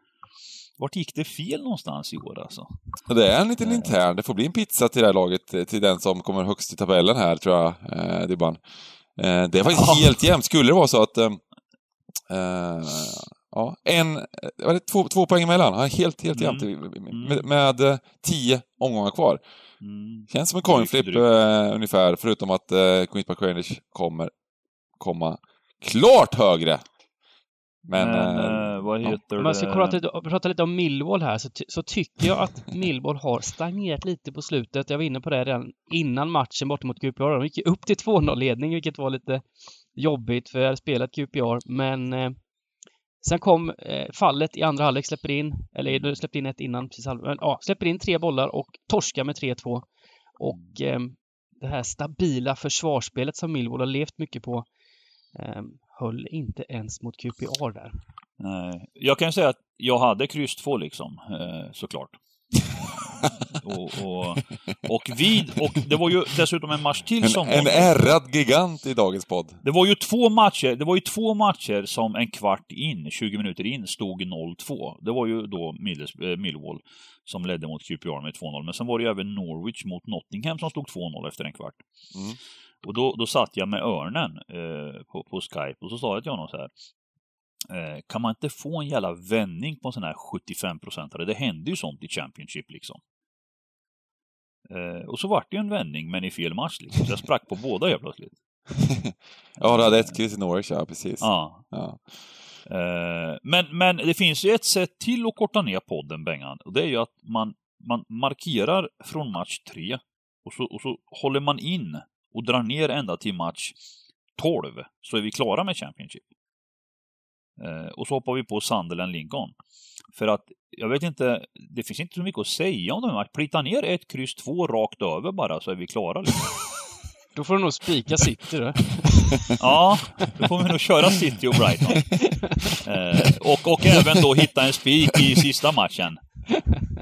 Vart gick det fel någonstans i år alltså? Det är en liten intern, det får bli en pizza till det här laget, eh, till den som kommer högst i tabellen här, tror jag, eh, Dybban. Eh, det faktiskt *laughs* Ja. helt jämnt. Skulle det vara så att... Eh, eh, ja, en... eh, Var det två, två poäng emellan? Ja, helt, helt jämnt. Med, med eh, tio omgångar kvar. Mm. Känns som en coin flip eh, ungefär, förutom att eh, Queens Park Rangers kommer komma klart högre. Men... Men, eh, vad ja. heter Om man ska prata prata lite om Millwall här så, ty- så tycker jag att Millwall har stagnerat lite på slutet. Jag var inne på det redan innan matchen bort mot QPR. De gick upp till 2-0-ledning vilket var lite jobbigt för jag hade spelat QPR. Men eh, sen kom eh, fallet i andra halvlek, släpper in, eller du släppte in ett innan precis halv, men, ja, släpper in tre bollar och torskar med 3-2. Och eh, det här stabila försvarsspelet som Millwall har levt mycket på eh, höll inte ens mot QPR där. Nej. Jag kan säga att jag hade kryss 2 liksom, eh, såklart. *laughs* och, och, och vid, och det var ju dessutom en match till som en, en ärrad gigant i dagens podd. Det var ju två matcher, det var ju två matcher som en kvart in, 20 minuter in, stod 0-2. Det var ju då Milles, eh, Millwall som ledde mot QPR med 2-0. Men sen var det ju även Norwich mot Nottingham som stod 2-0 efter en kvart. Mm. Och då, då satt jag med Örnen eh, på, på Skype och så sa jag till honom så här. Eh, kan man inte få en jävla vändning på en sån här 75-procentare? Det händer ju sånt i Championship liksom. Eh, och så vart det ju en vändning, men i fel match liksom. Så jag sprack på båda helt plötsligt. *laughs* Ja, du hade ett kryss i Norwich, ja precis. Ja. Ja. Eh, men, men det finns ju ett sätt till att korta ner podden, Bengan. Och det är ju att man, man markerar från match tre och så, och så håller man in och drar ner ända till match 12 så är vi klara med Championship. Eh, och så hoppar vi på Sunderland Lincoln. För att, jag vet inte, det finns inte så mycket att säga om de här. Plita ner ett kryss två rakt över bara så är vi klara. Liksom. *laughs* Då får du nog spika City då. *laughs* Ja, då får vi nog köra City och Brighton. *laughs* Eh, och, och även då hitta en spik i sista matchen.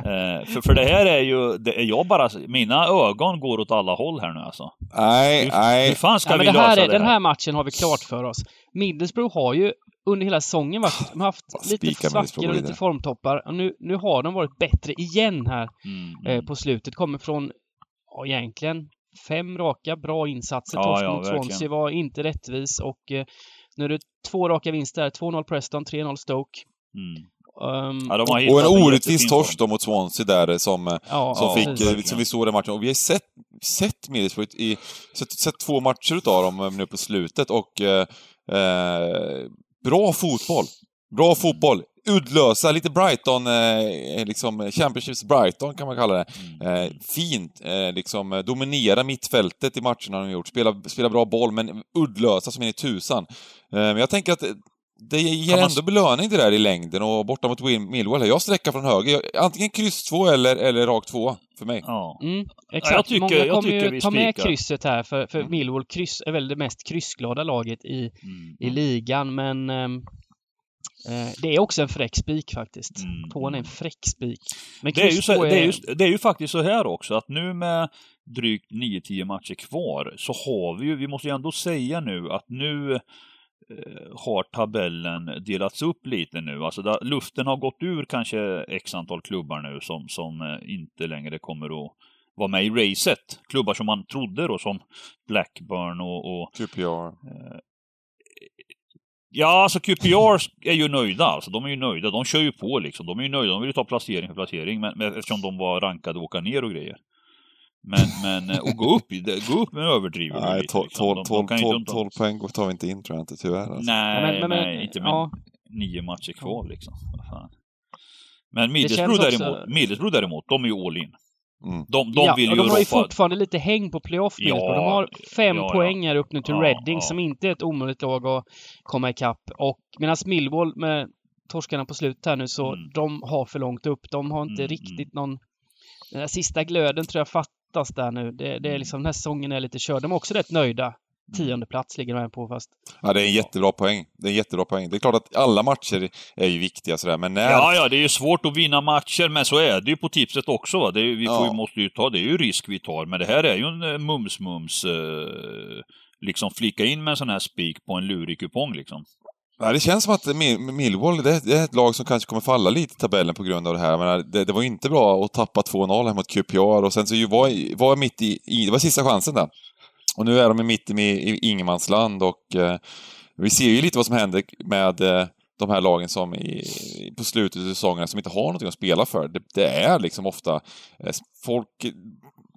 Eh, för, för det här är ju, det är jag bara, mina ögon går åt alla håll här nu alltså. Nej, nej. hur fan ska Ja, men vi det här lösa är, det den här? här matchen har vi klart för oss. Middlesbrough har ju under hela säsongen varit, de har haft lite svackor och lite formtoppar. Och nu, nu har de varit bättre igen här Mm, eh, mm. på slutet. Kommer från, ja egentligen, fem raka bra insatser. Ja, Torsk ja, mot. Swansea var inte rättvis och eh, nu är det två raka vinster. 2-0 Preston, 3-0 Stoke. Mm. Um, Ja, de har och, en orättvis torsk då mot Swansea där eh, som, eh, ja, som ja, fick, precis. eh, som vi såg den matchen. Och vi har sett, sett Middlesbrough i, sett, sett två matcher utav dem nu på slutet och eh, eh, bra fotboll. Bra fotboll. Uddlösa, lite Brighton, eh, liksom Championships Brighton kan man kalla det. Mm. Eh, fint, eh, liksom dominera mittfältet i matcherna de har gjort. Spela, spela bra boll, men uddlösa som in i tusan. Eh, men jag tänker att det ger Kan man- ändå belöning det där i längden och borta mot Millwall. Jag sträcker från höger. Jag, antingen kryss två eller, eller rakt två för mig. Ja. Mm, jag exakt. tycker- Många jag kommer tycker ju vi ta med spikar. krysset här för, för Mm. Millwall kryss är väl det mest kryssglada laget i, Mm. i ligan men ehm, eh, det är också en fräck spik faktiskt. Mm. Tvåan är en fräck spik. Men Det är, ju så, det, är ju, det är ju faktiskt så här också att nu med drygt 9-10 matcher kvar så har vi ju, vi måste ju ändå säga nu att nu har tabellen delats upp lite nu. Alltså där, luften har gått ur kanske x antal klubbar nu som, som eh, inte längre kommer att vara med i racet. Klubbar som man trodde då som Blackburn och, och QPR. Ja, alltså QPR är ju nöjda alltså. De är ju nöjda. De kör ju på liksom. De är ju nöjda. De vill ju ta placering för placering. Men, men eftersom de var rankade att åka ner och grejer. Men, men eh, och gå upp, gå upp med överdriver Nej, lite. 12, Liksom. De- de kan ju inte- 12, 12 poäng tar vi inte in tror jag inte, tyvärr. Alltså. Nej, Men- men- nej, inte med ja. nio matcher kvar liksom. Fan. Men Middlesbrough också- däremot, Middlesbrough däremot, de är ju all in. Mm. De, de ja, vill och ju de har ju ropa... fortfarande lite häng på playoff Ja. De har fem ja, ja. poäng här upp nu till Ja, Reading ja. som inte är ett omöjligt lag att komma ikapp. Och medan Millwall med torskarna på slutet här nu så Mm. de har för långt upp. De har inte Mm, riktigt någon den här sista glöden tror jag fattas där nu. Det, det är liksom, den här säsongen är lite körd. De är också rätt nöjda. Tionde plats ligger de här på fast... Ja, det är en jättebra poäng. Det är en jättebra poäng. Det är klart att alla matcher är ju viktiga sådär, men när... Ja, ja, det är ju svårt att vinna matcher, men så är det ju på tipset också. Va? Det är, vi får, Ja. måste ju ta, det är ju risk vi tar, men det här är ju en eh, mums-mums, eh, liksom flika in med en sån här spik på en lurig kupong liksom. Nej, det känns som att Millwall, det är, ett lag som kanske kommer falla lite i tabellen på grund av det här. Men det, det var ju inte bra att tappa 2-0 här mot QPR och sen så ju var, var jag mitt i, i, det var sista chansen där. Och nu är de mitt i, i ingenmansland och eh, vi ser ju lite vad som händer med eh, de här lagen som i, på slutet av säsongen som inte har någonting att spela för. Det, det är liksom ofta eh, folk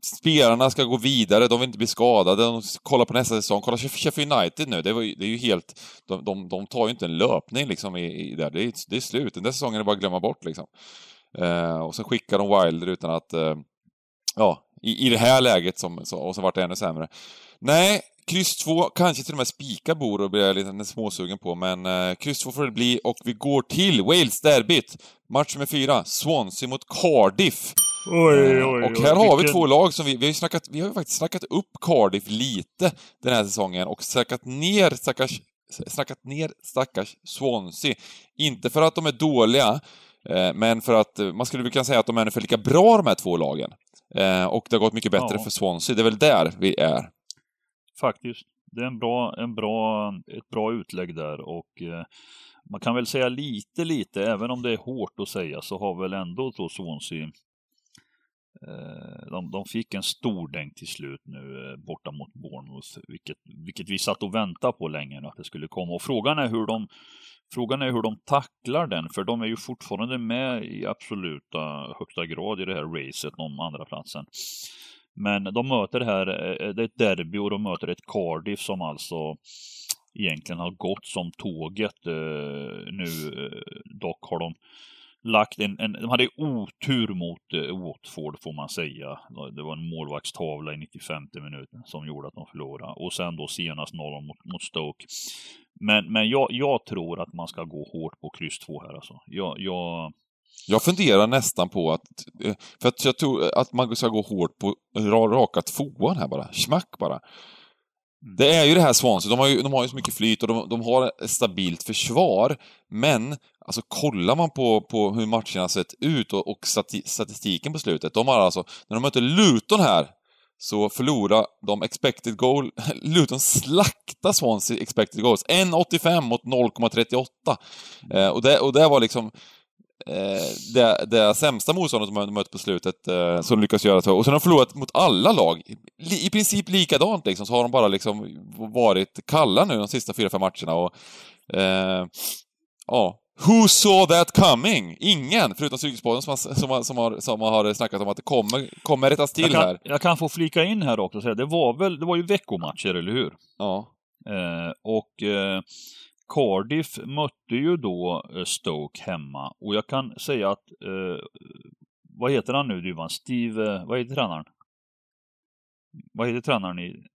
Spelarna ska gå vidare, de vill inte bli skadade, de kollar på nästa säsong. Kolla Sheffield United nu, det, var det är ju helt... De, de, de tar ju inte en löpning liksom i, i där. Det är, det är slut. Den där säsongen är det bara att glömma bort liksom. Eh, och sen skickar de Wilder utan att... Eh, ja, i, i det här läget som, så, och så vart det ännu sämre. Nej, kryss 2, kanske till och med spika bor och blir jag lite småsugen på, men eh, kryss 2 får det bli och vi går till Wales-derbyt. Match nummer fyra, Swansea mot Cardiff. Oj, och här har vi två lag som vi, vi har ju snackat, vi har ju faktiskt snackat upp Cardiff lite den här säsongen och snackat ner stackars, snackat ner stackars Swansea. Inte för att de är dåliga, eh, men för att eh, man skulle väl kunna säga att de är ungefär lika bra de här två lagen. Eh, och det har gått mycket bättre Ja. för Swansea, det är väl där vi är. Faktiskt. Det är en bra, en bra, ett bra utlägg där och eh, man kan väl säga lite, lite, även om det är hårt att säga, så har väl ändå då Swansea eh, Eh, de, de fick en stor däng till slut nu eh, borta mot Bournemouth, vilket, vilket vi satt och väntade på länge att det skulle komma. Och frågan är hur de Frågan är hur de tacklar den, för de är ju fortfarande med i absoluta högsta grad i det här racet om andra platsen. Men de möter det här, eh, det är ett derby och de möter ett Cardiff som alltså egentligen har gått som tåget. Nu dock har de lagt en, en de hade otur mot eh, Watford får man säga. Det var en målvaktstavla i 95 minuten som gjorde att de förlorade. Och sen då senast 0 mot, mot Stoke. Men, men jag, jag tror att man ska gå hårt på kryss 2 här alltså. Jag, jag, Jag funderar nästan på att... eh, För att jag tror att man ska gå hårt på ra- raka tvåan här bara. Schmack bara. Det är ju det här Swansea, de har ju, de har ju så mycket flyt och de, de har ett stabilt försvar. Men, alltså kollar man på, på hur matcherna sett ut och, och stati, statistiken på slutet. De har alltså, när de möter Luton här, så förlorar de expected goal... *laughs* Luton slaktar Swansea expected goals. 1,85 mot 0,38. Eh, och, det, och det var liksom eh, det, det sämsta motståndet de mött på slutet eh, som de lyckas göra så. Och sen har de förlorat mot alla lag. I princip likadant liksom, så har de bara liksom varit kalla nu de sista fyra, fem matcherna och... Eh, ja. Who saw that coming? Ingen, förutom Strykespodden som, har- som, har- som, har, som har snackat om att det kommer, kommer rättas till jag, kan, här. jag kan få flika in här också och säga, det var väl, det var ju veckomatcher, eller hur? Ja. Eh, och eh, Cardiff mötte ju då eh, Stoke hemma. Och jag kan säga att, eh, vad heter han nu Duvan? Steve, eh, vad heter tränaren? Vad heter tränaren i,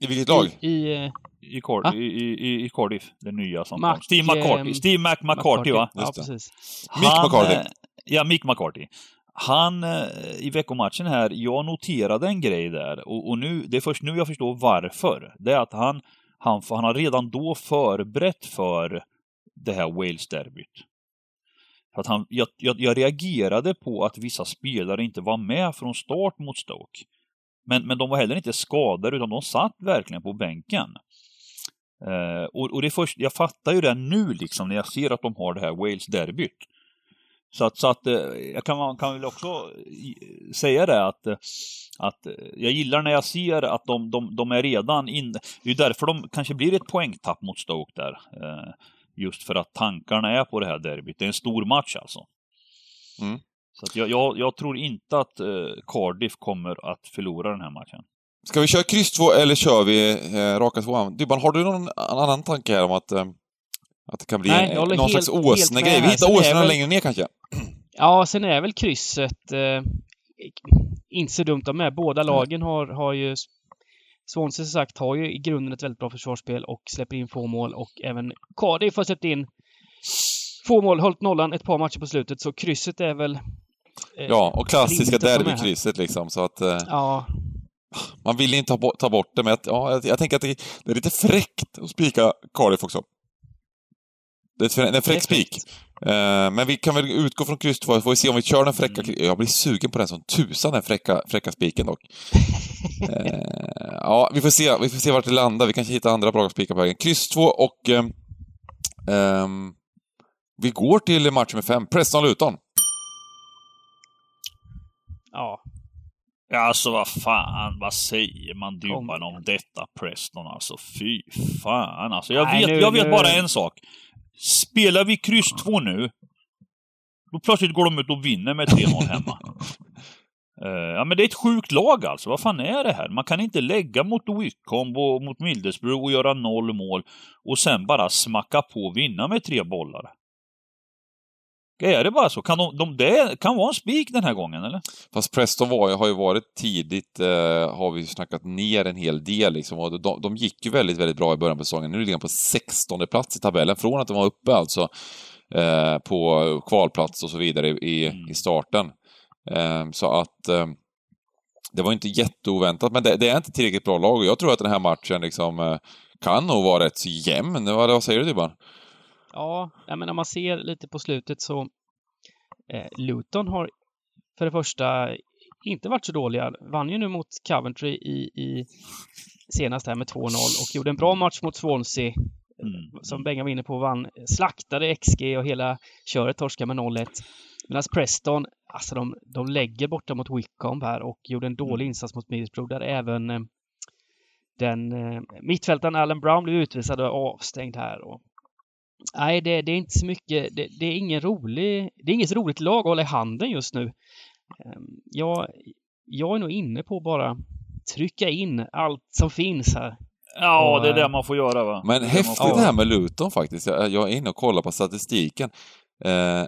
I vilket lag? I, i, eh, i, Car- Va? i, i, i Cardiff? Det nya som Mac- kom. Steve McCarthy. Steve Mac McCarthy, va? Ja, precis. Mick Han, McCarthy. eh, Ja, Mick McCarthy. Han, eh, i veckomatchen här, jag noterade en grej där och, och nu, det är först nu jag förstår varför. Det är att han, han, han har redan då förberett för det här Wales-derbyt. För att han, jag, jag, jag reagerade på att vissa spelare inte var med från start mot Stoke. Men, men de var heller inte skadade utan de satt verkligen på bänken. Eh, och, och det först, jag fattar ju det nu liksom när jag ser att de har det här Wales-derbyt. Så att, så att eh, jag kan, kan väl också säga det att, eh, att eh, jag gillar när jag ser att de, de, de är redan in. Det är därför de kanske blir ett poängtapp mot Stoke där. Just för att tankarna är på det här derbyt. Det är en stor match alltså. Mm. Så jag, jag, jag tror inte att Cardiff kommer att förlora den här matchen. Ska vi köra kryss två eller kör vi eh, raka tvåan? Dybban, har du någon annan tanke här om att, eh, att det kan bli Nej, någon helt- slags åsnegrej? Vi hittar åsnorna väl- längre ner kanske? Ja, sen är väl krysset eh, inte så dumt de med. Båda lagen har, har ju Swansea som sagt har ju i grunden ett väldigt bra försvarsspel och släpper in få mål och även Cardiff har släppt in få mål, hållit nollan ett par matcher på slutet så krysset är väl eh, Ja, och klassiska derbykrysset liksom, så att... Eh, Ja, man vill inte ta bort, ta bort det, men att, ja, jag, jag tänker att det, det är lite fräckt att spika Cardiff också. Det är, en fräck spik. Eh, men vi kan väl utgå från kryss 2, får vi se om vi kör den fräcka... Jag blir sugen på den som tusan, den fräcka, fräcka spiken dock. *laughs* Eh, ja, vi får se, vi får se vart det landar. Vi kanske hittar andra bra spikar på vägen. Kryss 2 och... ehm, ehm, vi går till match med fem, Preston-Luton. ja. Ja, alltså vad fan, vad säger man Dybban om detta Preston alltså? Fy fan alltså. Jag Nej, vet, nu- jag vet nu- bara en sak. Spelar vi kryss 2 nu, då plötsligt går de ut och vinner med 3-0 hemma. *laughs* Eh, ja men det är ett sjukt lag alltså. Vad fan är det här? Man kan inte lägga mot Wycombe och mot Middlesbrough och göra noll mål och sen bara smacka på och vinna med tre bollar. Är det bara så? Kan de, de, det kan vara en spik den här gången eller? Fast Preston var, har ju varit tidigt, eh, har vi snackat ner en hel del liksom. Och de, de gick ju väldigt, väldigt bra i början på säsongen. Nu ligger de på 16 plats i tabellen, från att de var uppe alltså eh, på kvalplats och så vidare i, Mm. i starten. Eh, så att eh, det var inte jätteoväntat, men det, det är inte tillräckligt bra lag och jag tror att den här matchen liksom eh, kan nog vara rätt så jämn. Vad, vad säger du Dybban? Ja, jag menar, man ser lite på slutet så eh, Luton har för det första inte varit så dåliga. Vann ju nu mot Coventry i, i senast här med 2-0 och gjorde en bra match mot Swansea. Mm. Som Bengan var inne på vann, slaktade XG och hela köret torskade med 0-1. Medan Preston, alltså de, de lägger borta mot Wycombe här och gjorde en dålig insats mot Middlesbrough där även eh, den eh, mittfältaren Alan Brown blev utvisad och avstängd här. Och, nej, det, det är inte så mycket. Det, det är ingen rolig. Det är inget roligt lag att hålla i handen just nu. Ehm, Jag, jag är nog inne på bara trycka in allt som finns här. Ja, Och, det är det eh, man får göra va? Men Det det häftigt det här med Luton faktiskt. Jag, jag är inne och kollar på statistiken. Eh,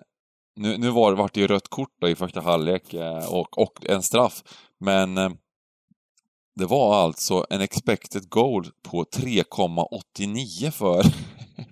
nu nu var, vart det ju rött kort då i första halvlek eh, och, och en straff. Men eh, det var alltså en expected goal på 3,89 för,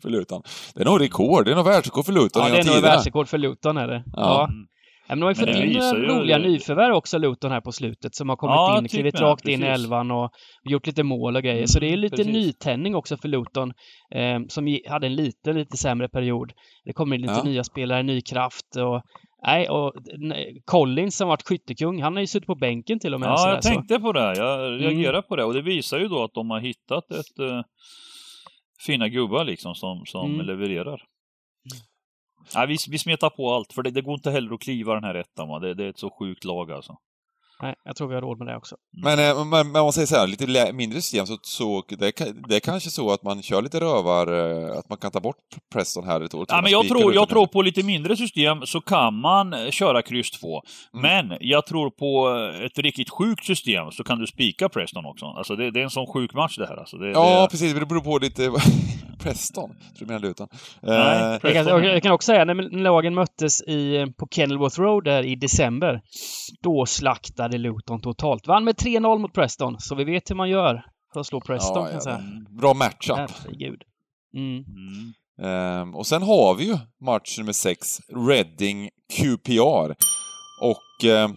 för Luton. Det är nog rekord, det är nog världsrekord för Luton Ja, det är nog världsrekord för Luton är det. Ja. Ja. Mm. Men de har ju fått in några ju- roliga nyförvärv också, Luton, här på slutet, som har kommit Ja, in, typ klivit rakt in i elvan och gjort lite mål och grejer. så det är Mm, lite precis. nytändning också för Luton, eh, som hade en lite, lite sämre period. Det kommer in lite Ja. nya spelare, ny kraft och Nej, och nej, Collins som varit skyttekung, han har ju suttit på bänken till och med. Ja, sådär, jag tänkte på det. Jag Mm. reagerar på det. Och det visar ju då att de har hittat ett eh, fina gubbar liksom som, som Mm. levererar. Ja, vi, vi smetar på allt, för det, det går inte heller att kliva den här ettan. Va? Det, det är ett så sjukt lag alltså. Nej, jag tror vi har råd med det också. Men, eh, men, men om man säger så här, lite mindre system, så, så det, det är kanske så att man kör lite rövar, eh, att man kan ta bort Preston här ett år. Ja, men jag tror, jag tror på lite mindre system så kan man eh, köra kryss 2. Mm. Men jag tror på ett riktigt sjukt system så kan du spika Preston också. Alltså det, det är en sån sjuk match det här alltså. Det, Ja, det, precis. Det beror på lite... *laughs* Preston? Tror du menar Luton? Nej, Eh, Jag kan, jag kan också säga, när lagen möttes i, på Kenilworth Road där i december, då slaktade Luton totalt. Vann med 3-0 mot Preston, så vi vet hur man gör för att slå Preston, ja, kan jag säga. ja, bra matchup. Herregud. Mm. Mm. Ehm, och sen har vi ju match nummer 6, Reading QPR. Och... ehm,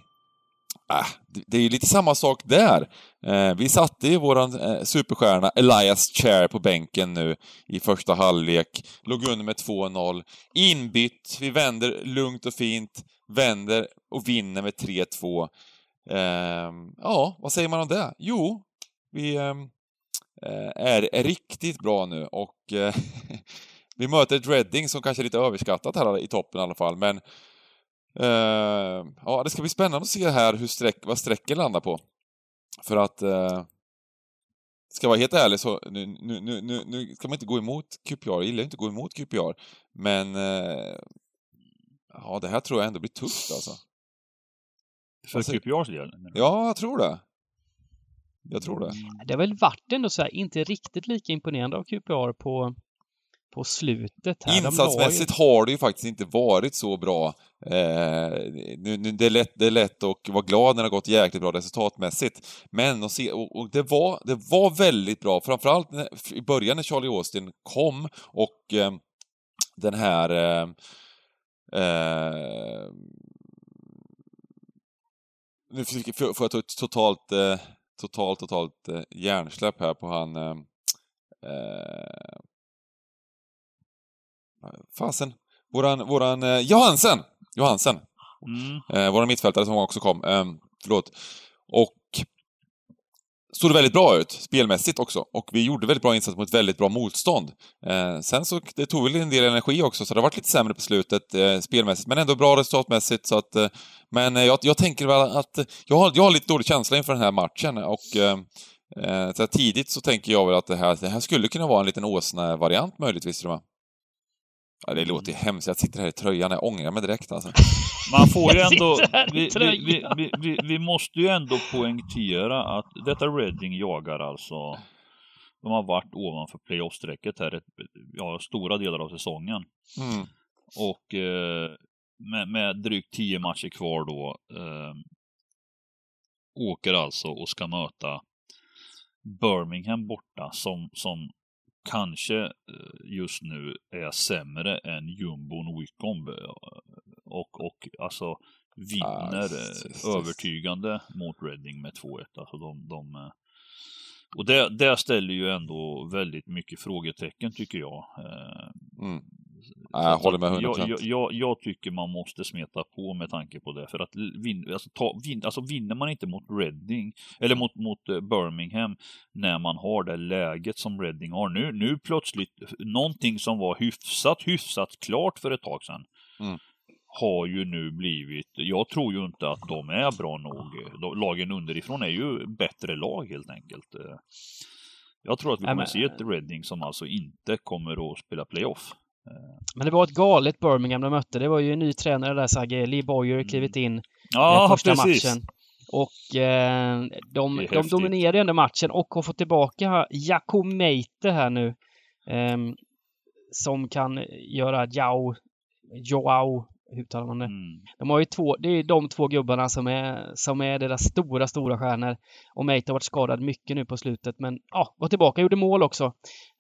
äh, det- är ju lite samma sak där. Eh, vi satte ju våran eh, superstjärna Elias Chair på bänken nu i första halvlek. Låg under med 2-0. Inbytt, vi vänder lugnt och fint, vänder och vinner med 3-2. Ehm, ja, vad säger man om det? Jo, vi ehm, eh, är, är riktigt bra nu och eh, *laughs* vi möter ett Reading som kanske är lite överskattat här i toppen i alla fall, men ehm, ja, det ska bli spännande att se här hur streck, vad strecken landar på. För att eh, ska jag vara helt ärlig så, nu, nu, nu, nu, nu ska man inte gå emot QPR, jag gillar inte att gå emot QPR, men eh, ja, det här tror jag ändå blir tufft alltså. För Alltså- QPRs del. Ja, jag tror det. Jag tror det. Det har väl varit ändå så här, inte riktigt lika imponerande av QPR på, på slutet. Här. De Insatsmässigt har det ju faktiskt inte varit så bra. Eh, nu, nu, det, är lätt, det är lätt att vara glad när det har gått jäkligt bra resultatmässigt. Men att se, och, och det, var, det var väldigt bra, framförallt när, i början när Charlie Austin kom och eh, den här... Eh, eh, nu får jag ta ett totalt, eh, totalt, totalt eh, hjärnsläpp här på han... Eh, eh, fasen. Våran, våran eh, Johansen! Johansen. Mm. Eh, våran mittfältare som också kom. Eh, förlåt. Och såg det väldigt bra ut, spelmässigt också. Och vi gjorde väldigt bra insats mot väldigt bra motstånd. Eh, sen så, det tog väl en del energi också, så det har varit lite sämre på slutet eh, spelmässigt, men ändå bra resultatmässigt. Så att, eh, men jag, jag tänker väl att, jag har, jag har lite dålig känsla inför den här matchen och eh, eh, så tidigt så tänker jag väl att det här, det här skulle kunna vara en liten Åsna-variant möjligtvis, tror jag. Ja, det låter ju hemskt. Jag sitter här i tröjan, jag ångrar mig direkt alltså. Man får ju ändå... Vi, vi, vi, vi, vi, vi måste ju ändå poängtera att detta Reading jagar alltså... De har varit ovanför playoff-strecket här ett, ja, stora delar av säsongen. Mm. Och eh, med, med drygt tio matcher kvar då eh, åker alltså och ska möta Birmingham borta som, som kanske eh, just nu är sämre än jumbon Wycombe. eh, Och, och alltså vinner Ah, just. övertygande mot Reading med 2-1. Alltså de, de, eh, och det, det ställer ju ändå väldigt mycket frågetecken tycker jag. Mm. Jag att- håller med jag, 100%. jag, jag, jag tycker man måste smeta på med tanke på det. För att vin, alltså, ta, vin, alltså vinner man inte mot Reading, eller mot, mot eh, Birmingham, när man har det läget som Reading har nu. Nu plötsligt, någonting som var hyfsat, hyfsat klart för ett tag sedan, Mm. har ju nu blivit, jag tror ju inte att de är bra nog. De- Lagen underifrån är ju bättre lag helt enkelt. Eh, Jag tror att vi kommer men- se ett Reading som alltså inte kommer att spela playoff. Men det var ett galet Birmingham de mötte. Det var ju en ny tränare där, Sagge. Lee Boyer klivit in eh, Ja, första precis. matchen. Och eh, de, de ju ändå matchen och har fått tillbaka Jakob Meite här nu. ehm, som kan göra Jao, Joao, hur uttalar man det? Mm. De har ju två, det är de två gubbarna som är, som är deras stora, stora stjärnor. Och Meite har varit skadad mycket nu på slutet, men ja, var tillbaka, gjorde mål också.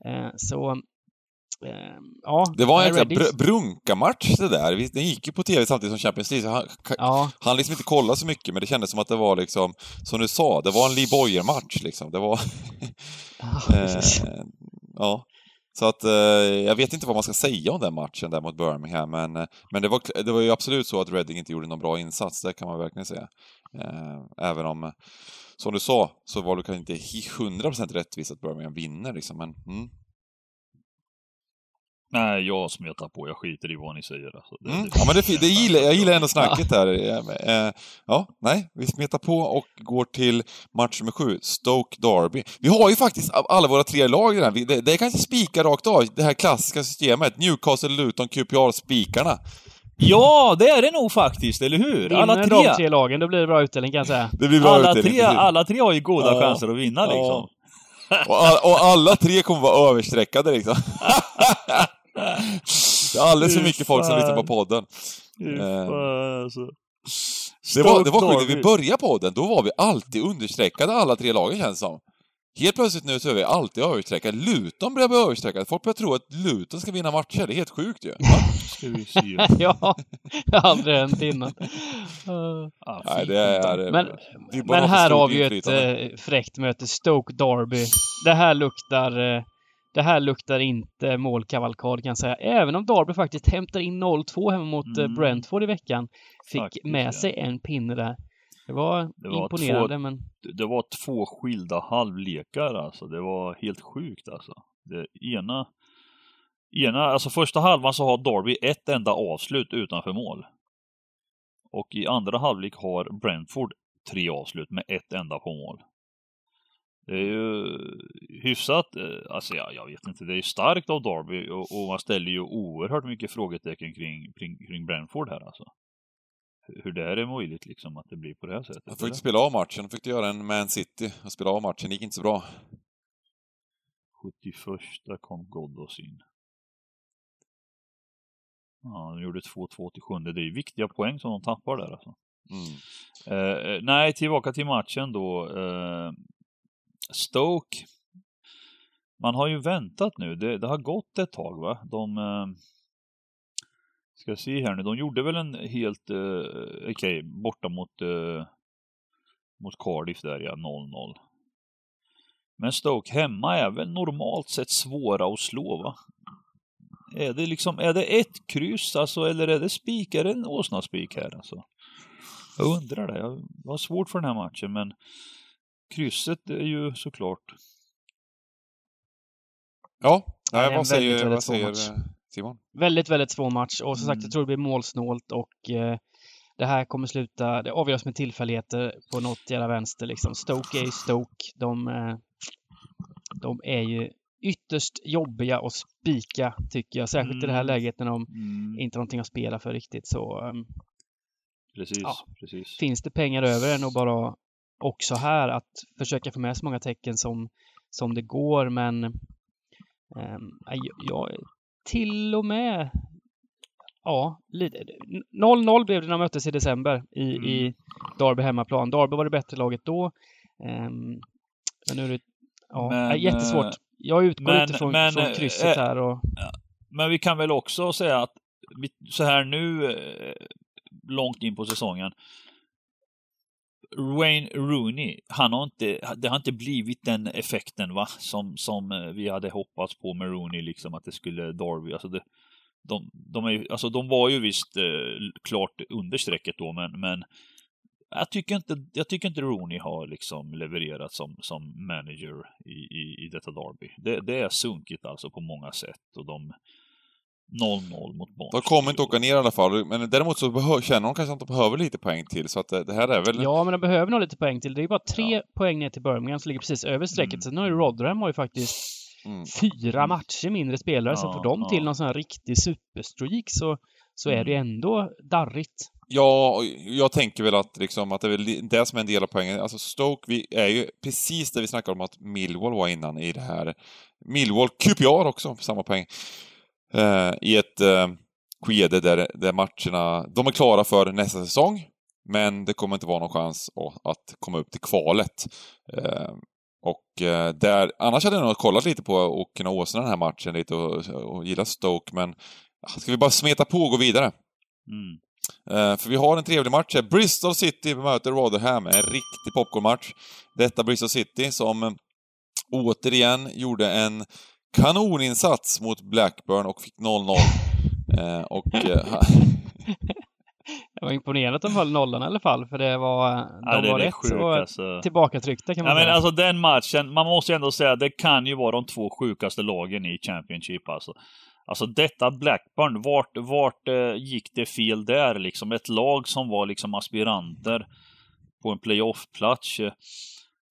Eh, så, eh, ja. Det var en br brunkamatch det där. Den gick ju på tv samtidigt som Champions League, så han, Ja, han liksom inte kolla så mycket, men det kändes som att det var liksom, som du sa, det var en Lee Boyer-match liksom. Det var... *laughs* eh, *laughs* ja. Så att eh, jag vet inte vad man ska säga om den matchen där mot Birmingham, men, men det, var, det var ju absolut så att Reading inte gjorde någon bra insats, det kan man verkligen säga. Eh, även om, som du sa, så var det kanske inte hi- 100% rättvist att Birmingham vinner liksom, men mm. Nej, jag smetar på. Jag skiter i vad ni säger. Alltså. Det, Mm. det- Ja, men det, det gillar, jag gillar ändå snacket där. Eh, Ja, nej, vi smetar på och går till match nummer sju, Stoke Derby. Vi har ju faktiskt alla våra tre lag i den, det, det är kanske spika rakt av, det här klassiska systemet. Newcastle, Luton, QPR, spikarna. Ja, det är det nog faktiskt, eller hur? Alla tre, de tre lagen, då blir det bra utdelning kan jag säga. Det blir bra alla, utdelning, tre, precis. alla tre har ju goda Ja. chanser att vinna liksom. Och, all, och alla tre kommer vara överstreckade liksom. *laughs* det är alldeles för mycket folk som lyssnar på podden. Eh, fan, alltså. Det var, det var sjukt, när vi började podden, då var vi alltid understreckade alla tre lagen känns det som. Helt plötsligt nu så är vi alltid överstreckade. Luton börjar bli överstreckade. Folk börjar tro att Luton ska vinna matcher. Det är helt sjukt ju. Ja, det *laughs* har aldrig hänt innan. Ah, Nej, det är... Men, vi bara men här har vi ju ett eh, fräckt möte. Stoke Derby. Det här luktar... Eh, det här luktar inte målkavalkad kan jag säga. Även om Derby faktiskt hämtar in 0-2 hemma mot eh, Mm. Brentford i veckan. Fick Faktiskt, med ja. sig en pinne där. Det var, Det var imponerande två- men... det var två skilda halvlekar alltså. Det var helt sjukt alltså. Det ena, ena, alltså första halvan så har Derby ett enda avslut utanför mål. Och i andra halvlek har Brentford tre avslut med ett enda på mål. Det är ju hyfsat, eh, alltså jag, jag vet inte, det är ju starkt av Derby och, och man ställer ju oerhört mycket frågetecken kring, kring, kring Brentford här alltså. Hur- Hur det är möjligt liksom att det blir på det här sättet. Jag fick spela av matchen. Jag fick göra en Man City och spela av matchen. Det gick inte så bra. 71 kom Ghoddos in. Ja, de gjorde 2-2 till sjunde. Det är ju viktiga poäng som de tappar där alltså. Mm. Eh, eh, nej, tillbaka till matchen då. Eh, Stoke. Man har ju väntat nu. Det, det har gått ett tag va? De... Eh, ska se här nu. De gjorde väl en helt... Eh, Okej, borta mot... Eh, Mot Cardiff där ja, 0-0. Men Stoke hemma är väl normalt sett svåra att slå va? Är det liksom, är det ett kryss alltså, eller är det spik? Är det en åsnaspik här alltså? Jag undrar det. Jag har svårt för den här matchen, men krysset är ju såklart... Ja, nej, vad säger, väldigt, väldigt vad säger eh, Simon? Väldigt, väldigt svår match och som sagt Mm. jag tror det blir målsnålt och eh, det här kommer sluta, det avgörs med tillfälligheter på något jävla vänster liksom. Stoke är ju Stoke. De, eh, de är ju ytterst jobbiga att spika tycker jag. Särskilt i det här Mm. läget när de Mm, inte har någonting att spela för riktigt så eh, precis, ja. precis. finns det pengar över än att bara också här att försöka få med så många tecken som, som det går men ehm, jag, till och med ja, lite 0-0 blev det när de möttes i december i, Mm. i Derby hemmaplan. Derby var det bättre laget då. Ehm, men nu är det ja, Men, jättesvårt. eh, Jag utgår men- utifrån men, från eh, krysset eh, här och Men vi kan väl också säga att vi, så här nu, eh, långt in på säsongen, Wayne Rooney, han har inte, det har inte blivit den effekten va, som, som eh, vi hade hoppats på med Rooney, liksom att det skulle Darby, alltså det, de, de, är, ju- alltså de var ju visst eh, klart under strecket då, men, men jag tycker inte, jag tycker inte Rooney har liksom levererat som, som manager i, i, i detta Derby. Det, det är sunkigt alltså på många sätt och de 0-0 mot Barnsley. De kommer inte åka ner i alla fall, men däremot så känner de kanske att de behöver lite poäng till, så att det, det här är väl... Ja, men de behöver nog lite poäng till. Det är bara tre Ja. poäng ner till Birmingham som ligger precis över strecket. Mm. Sen har ju Rotherham har ju faktiskt Mm. fyra matcher mindre spelare. så Ja, får de ja. till någon sån här riktig superstreak så, så är det Mm. ändå darrigt. Ja, jag tänker väl att, liksom, att det är väl det som är en del av poängen. Alltså Stoke, vi är ju precis det vi snackade om att Millwall var innan i det här. Millwall, QPR också, samma poäng. Eh, I ett eh, skede där, där matcherna, de är klara för nästa säsong, men det kommer inte vara någon chans att, komma upp till kvalet. Eh, och eh, där, annars hade jag nog kollat lite på och kunna åsna den här matchen lite och, och gilla Stoke, men ska vi bara smeta på och gå vidare? Mm. Eh, för vi har en trevlig match här. Bristol City möter Rotherham. En riktig popcornmatch. Detta Bristol City som eh, återigen gjorde en kanoninsats mot Blackburn och fick 0-0. *laughs* Eh, och... Eh, Det var imponerande att de höll nollan i alla fall, för det var, de Ja, det är var det rätt så sjukaste. tillbakatryckta kan man Ja, men säga. alltså den matchen, man måste ju ändå säga, det kan ju vara de två sjukaste lagen i Championship alltså. Alltså detta Blackburn, vart, vart eh, gick det fel där liksom? Ett lag som var liksom aspiranter på en playoff-plats.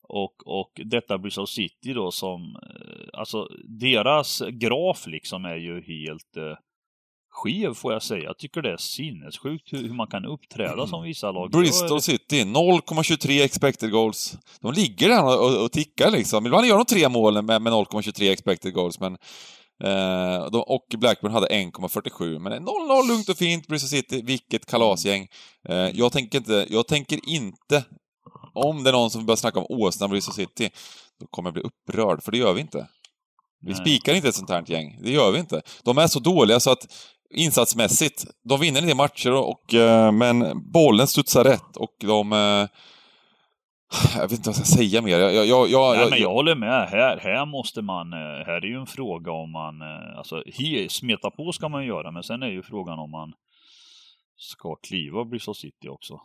Och, och detta Bristol City då som, eh, alltså deras graf liksom är ju helt eh, skev får jag säga. Jag tycker det är sinnessjukt hur, hur man kan uppträda som vissa lag. Bristol City, 0,23 expected goals. De ligger där och, och, och tickar liksom. Ibland gör de tre mål med, med 0,23 expected goals, men eh, de, och Blackburn hade 1,47. Men 0-0 lugnt och fint, Bristol City, vilket kalasgäng. Eh, jag tänker inte, jag tänker inte, om det är någon som börjar snacka om åsnan Bristol City, då kommer jag bli upprörd, för det gör vi inte. Vi Nej. spikar inte ett sånt här gäng. Det gör vi inte. De är så dåliga så att insatsmässigt, de vinner en del matcher och, eh, men bollen studsar rätt och de... eh, Jag vet inte vad jag ska säga mer. Jag, jag, jag, jag, Nej, men jag håller med. Här, här måste man, eh, här är ju en fråga om man, alltså he, smeta på ska man göra, men sen är ju frågan om man ska kliva Bristol City också.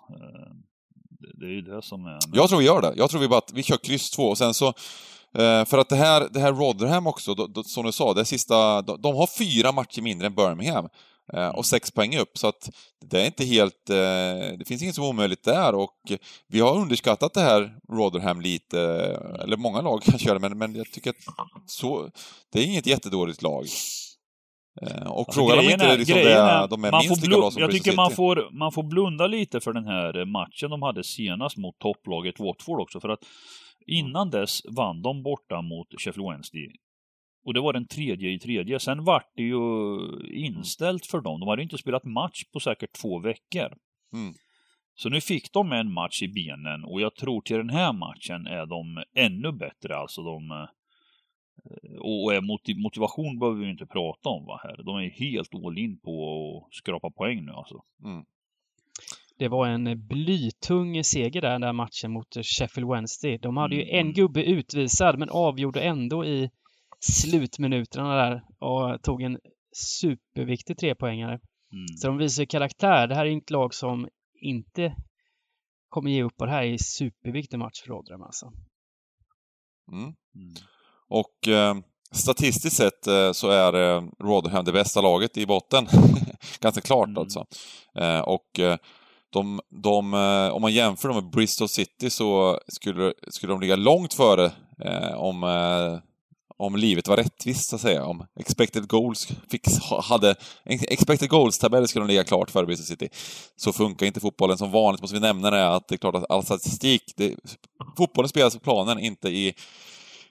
Det, är ju det som är... jag tror vi gör det. Jag tror vi bara att vi kör kryss två och sen så... eh, För att det här, det här Rotherham också, då, då, som du sa, det sista... De, de har fyra matcher mindre än Birmingham. eh, Och sex poäng upp, så att det är inte helt... eh, Det finns inget som är omöjligt där och vi har underskattat det här Rotherham lite, eh, eller många lag kanske gör det, men, men jag tycker att så... Det är inget jättedåligt lag. Eh, Och Alltså, frågan om inte är- liksom det, är- de är minst lika bra som Jag tycker man får, man får blunda lite för den här eh, matchen de hade senast mot topplaget Watford också, för att innan dess vann de borta mot Sheffield Wednesday. Och det var den tredje i tredje. Sen vart det ju inställt för dem. De hade inte spelat match på säkert två veckor. Mm. Så nu fick de en match i benen och jag tror till den här matchen är de ännu bättre. Alltså de... eh, Och motivation behöver vi inte prata om va här. De är helt all in på att skrapa poäng nu alltså. Det var en blytung seger där, den där matchen mot Sheffield Wednesday. De hade ju en Mm. gubbe utvisad men avgjorde ändå i slutminuterna där och tog en superviktig trepoängare. Mm. Så de visar ju karaktär. Det här är inte ett lag som inte kommer ge upp och det här är en superviktig match för Rotherham alltså. Mm. Mm. Och eh, statistiskt sett eh, så är eh, Rotherham det bästa laget i botten. *laughs* Ganska klart Mm. alltså. Eh, och eh, de, de, eh, om man jämför dem med Bristol City så skulle, skulle de ligga långt före om, om livet var rättvist, så att säga. Om expected goals fick, hade expected goals-tabell skulle de ligga klart före Bristol City. Så funkar inte fotbollen. Som vanligt måste vi nämna det, att det är klart att all statistik, det, fotbollen spelas på planen, inte i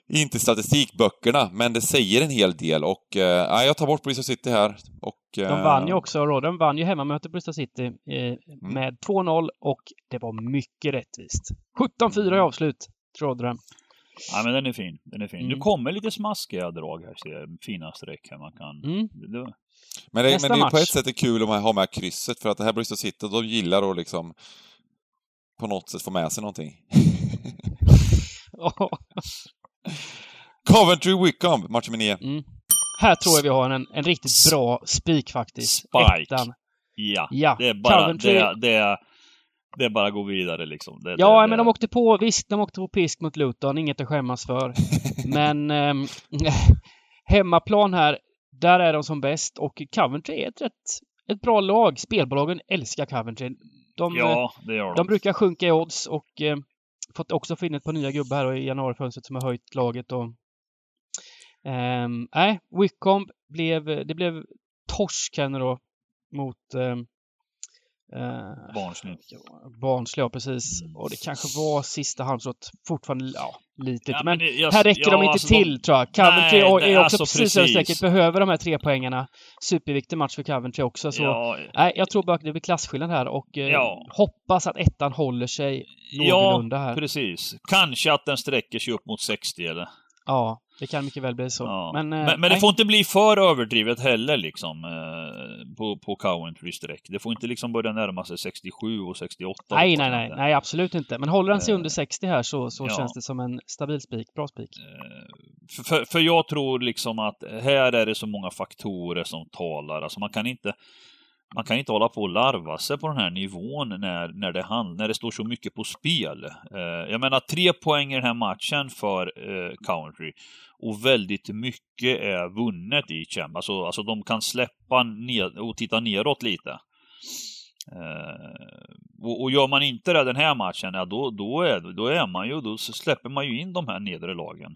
inte statistikböckerna, men det säger en hel del och eh, jag tar bort Bristol City här. Och, De eh, vann ju också, Rotherham vann ju hemmamöte på Bristol City eh, Mm. med 2-0 och det var mycket rättvist. 17-4 i avslut, till Rotherham. Ja, men den är fin. Den är fin. Mm. Nu kommer lite smaskiga drag här, ser jag. Fina streck här man kan... Mm. Det, Men det, Nästa men det är på ett sätt är kul om man har med krysset, för att det här Bristol City, de gillar att liksom på något sätt få med sig någonting. *laughs* *laughs* Coventry Wickham, match nummer nio. mm. Här tror jag vi har en, en riktigt bra spik faktiskt. Spike. Ettan. ja. Ja, Det är bara... Coventry. Det, det, det är bara att gå vidare liksom. Det, Ja, det, men de åkte på, visst, de åkte på pisk mot Luton, inget att skämmas för. *laughs* men ehm, *laughs* hemmaplan här, där är de som bäst och Coventry är ett rätt, ett bra lag. Spelbolagen älskar Coventry. De, Ja, det gör de. de brukar sjunka i odds och eh, fått också få in ett par nya gubbar här i januarifönstret som har höjt laget och ehm, nej, Nej, Wickham blev, det blev torsk här nu då mot eh, eh. Barnsley, ja precis. Mm. Och det kanske var sista halmstrået. Fortfarande, ja, litet. Ja, men det- jag- här räcker ja, de inte alltså, till tror jag. Coventry Nej, är också alltså, precis över strecket. Behöver de här tre poängarna. Superviktig match för Coventry också. Så Ja, nej, jag tror bara att det blir klasskillnad här och eh, Ja. hoppas att ettan håller sig ja, någorlunda här. precis. Kanske att den sträcker sig upp mot 60 eller... Ja, det kan mycket väl bli så. Ja. Men, Men, eh, men, det nej. får inte bli för överdrivet heller liksom eh, på, på Coventry streck. Det får inte liksom börja närma sig 67 och 68. Nej, hoppas nej, nej, nej, absolut inte. Men håller han sig Eh, under 60 här så, så ja. känns det som en stabil spik. Bra spik. För, för, för jag tror liksom att här är det så många faktorer som talar. Alltså man kan inte man kan inte hålla på och larva sig på den här nivån när, när, det, hand, när det står så mycket på spel. Eh, jag menar, tre poäng i den här matchen för eh, Coventry och väldigt mycket är vunnet i Champions. Alltså, alltså de kan släppa ned och titta neråt lite. Eh, och, och gör man inte det den här matchen, ja, då, då, är, då är man ju, då släpper man ju in de här nedre lagen.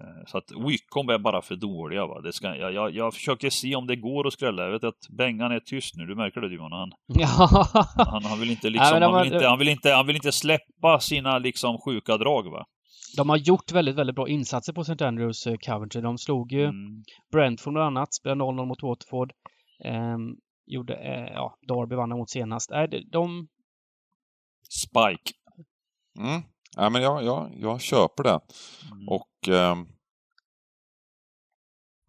Eh, Så att Wickham är bara för dåliga. Va? Det ska, jag, jag, jag försöker se om det går att skrälla. Jag vet att Bengan är tyst nu, du märker det Johan. Han, Ja, han, han, vill inte liksom, men de han, vill har- inte, han, vill inte, han vill inte släppa sina liksom sjuka drag. Va? De har gjort väldigt, väldigt bra insatser på St. Andrews eh, Coventry. De slog ju Mm. Brentford bland annat, spelade 0-0 mot Watford. Ehm, gjorde, eh, ja, Derby vann mot senast. Äh, de, de, Spike. Mm. Ja, men jag, jag, jag köper det. Mm. Och... ehm,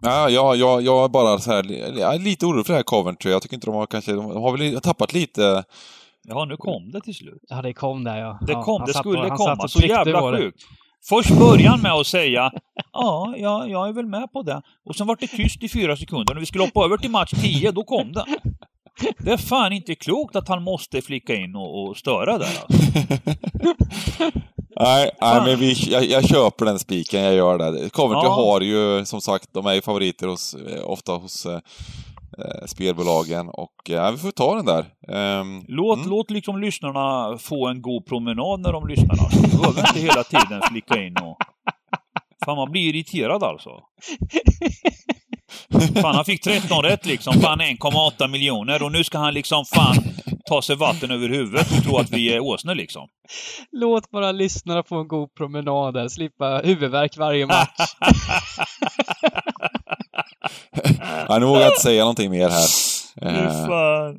Ja, jag, jag, jag är bara så här, jag är lite orolig för det här Coventry. Jag tycker inte de har kanske, de har väl tappat lite... Ja, nu kom det till slut. ja det kom där ja. Det ja, kom, han det skulle han komma. Så jävla på sjukt. Först började han med att säga ja, ja, jag är väl med på det. Och sen var det tyst i fyra sekunder. När vi skulle hoppa över till match 10, då kom det. Det är fan inte klokt att han måste flicka in och, och störa där alltså. Nej, nej men vi, jag, jag köper den spiken, jag gör det. Coventry Ja. har ju, som sagt, de är ju favoriter hos, eh, ofta hos eh, spelbolagen och eh, vi får ta den där. Ehm, Låt, mm. låt liksom lyssnarna få en god promenad när de lyssnar. Du behöver inte hela tiden flicka in och... Fan, man blir irriterad alltså. Fan, han fick 13 rätt liksom. Fan, 1,8 miljoner. Och nu ska han liksom fan ta sig vatten över huvudet och tro att vi är åsnor liksom. Låt bara lyssnarna få en god promenad där, slippa huvudvärk varje match. *laughs* Ja, nu vågar jag inte säga någonting mer här. Eh, fan.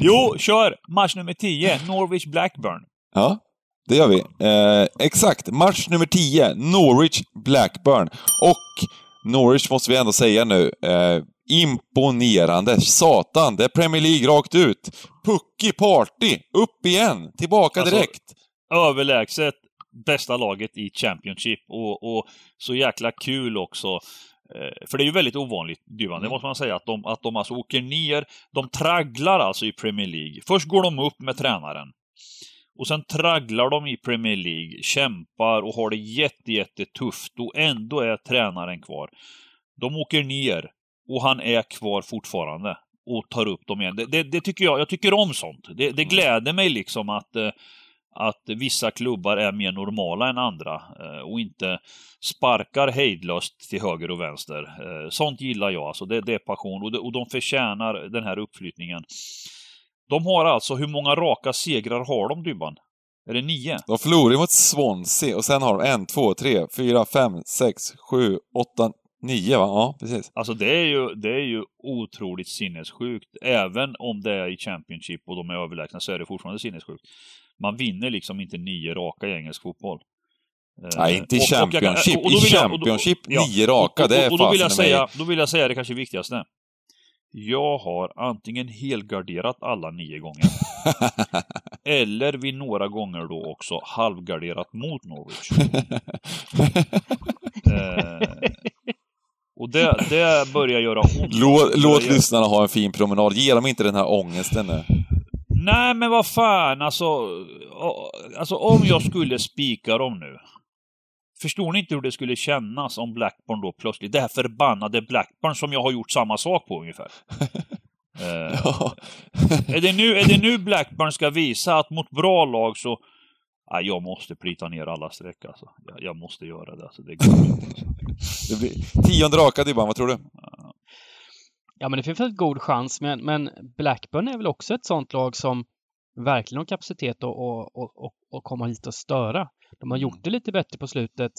Jo, kör! Match nummer 10, Norwich Blackburn. Ja, det gör vi. Eh, exakt, match nummer 10, Norwich Blackburn. Och Norwich måste vi ändå säga nu. Eh, imponerande. Satan, det är Premier League rakt ut. Pucky Party, upp igen, tillbaka Alltså, direkt. Överlägset bästa laget i Championship och, och så jäkla kul också. Eh, För det är ju väldigt ovanligt, Dyvan, det Mm. måste man säga, att de, att de alltså åker ner, de tragglar alltså i Premier League. Först går de upp med tränaren. Och sen tragglar de i Premier League, kämpar och har det jätte, jättetufft och ändå är tränaren kvar. De åker ner och han är kvar fortfarande och tar upp dem igen. Det, det, det tycker jag, jag tycker om sånt. Det, det gläder mig liksom att, eh, att vissa klubbar är mer normala än andra eh, och inte sparkar hejdlöst till höger och vänster. Eh, Sånt gillar jag, alltså det, det är passion och, det, och de förtjänar den här uppflyttningen. De har alltså, hur många raka segrar har de Dybban? Är det nio? De förlorar ju mot Swansea och sen har de en, två, tre, fyra, fem, sex, sju, åtta, nio va? Ja, precis. Alltså det är ju, det är ju otroligt sinnessjukt. Även om det är i Championship och de är överlägsna så är det fortfarande sinnessjukt. Man vinner liksom inte nio raka i engelsk fotboll. Eh, Nej, inte i och- och Championship. och då I då- Championship, ja. nio raka, det är och, och då vill jag fasen i mig. säga, Då vill jag säga det kanske viktigaste. Jag har antingen helgarderat alla nio gånger, *laughs* eller vid några gånger då också halvgarderat mot Norwich. *laughs* Eh, och det, det börjar göra ont. Låt, låt lyssnarna ha en fin promenad. Ge dem inte den här ångesten nu. Nej, men vad fan, alltså, alltså om jag skulle spika dem nu. Förstår ni inte hur det skulle kännas om Blackburn då plötsligt, det här förbannade Blackburn som jag har gjort samma sak på ungefär. *laughs* Eh, Ja. är, det nu, är det nu Blackburn ska visa att mot bra lag så... Nej, jag måste plita ner alla streck alltså. Jag, jag måste göra det. Alltså. Det går inte. Alltså. Det blir tionde raka Dybban, vad tror du? Ja, men det finns väl god chans, men, men Blackburn är väl också ett sånt lag som verkligen har kapacitet att och, och, och, komma hit och störa. De har gjort det lite bättre på slutet.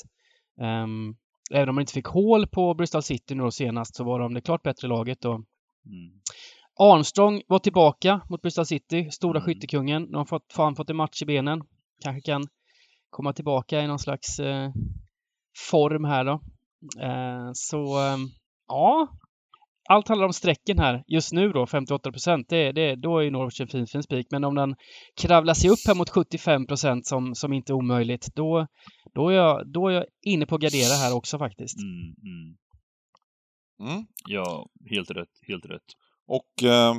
Ehm, även om man inte fick hål på Bristol City nu då senast så var de det klart bättre laget. Och Mm. Armstrong var tillbaka mot Bristol City, stora Mm. skyttekungen. De har fått, fan fått en match i benen. Kanske kan komma tillbaka i någon slags eh, form här då. Eh, så eh, ja, allt handlar om strecken här. Just nu då, 58 procent, det, det, då är ju Norwich en fin, fin spik. Men om den kravlar sig upp här mot 75 procent som, som inte är omöjligt, då, då, är jag, då är jag inne på att gardera här också faktiskt. Mm, mm. Mm. Ja, helt rätt. Helt rätt. Och eh,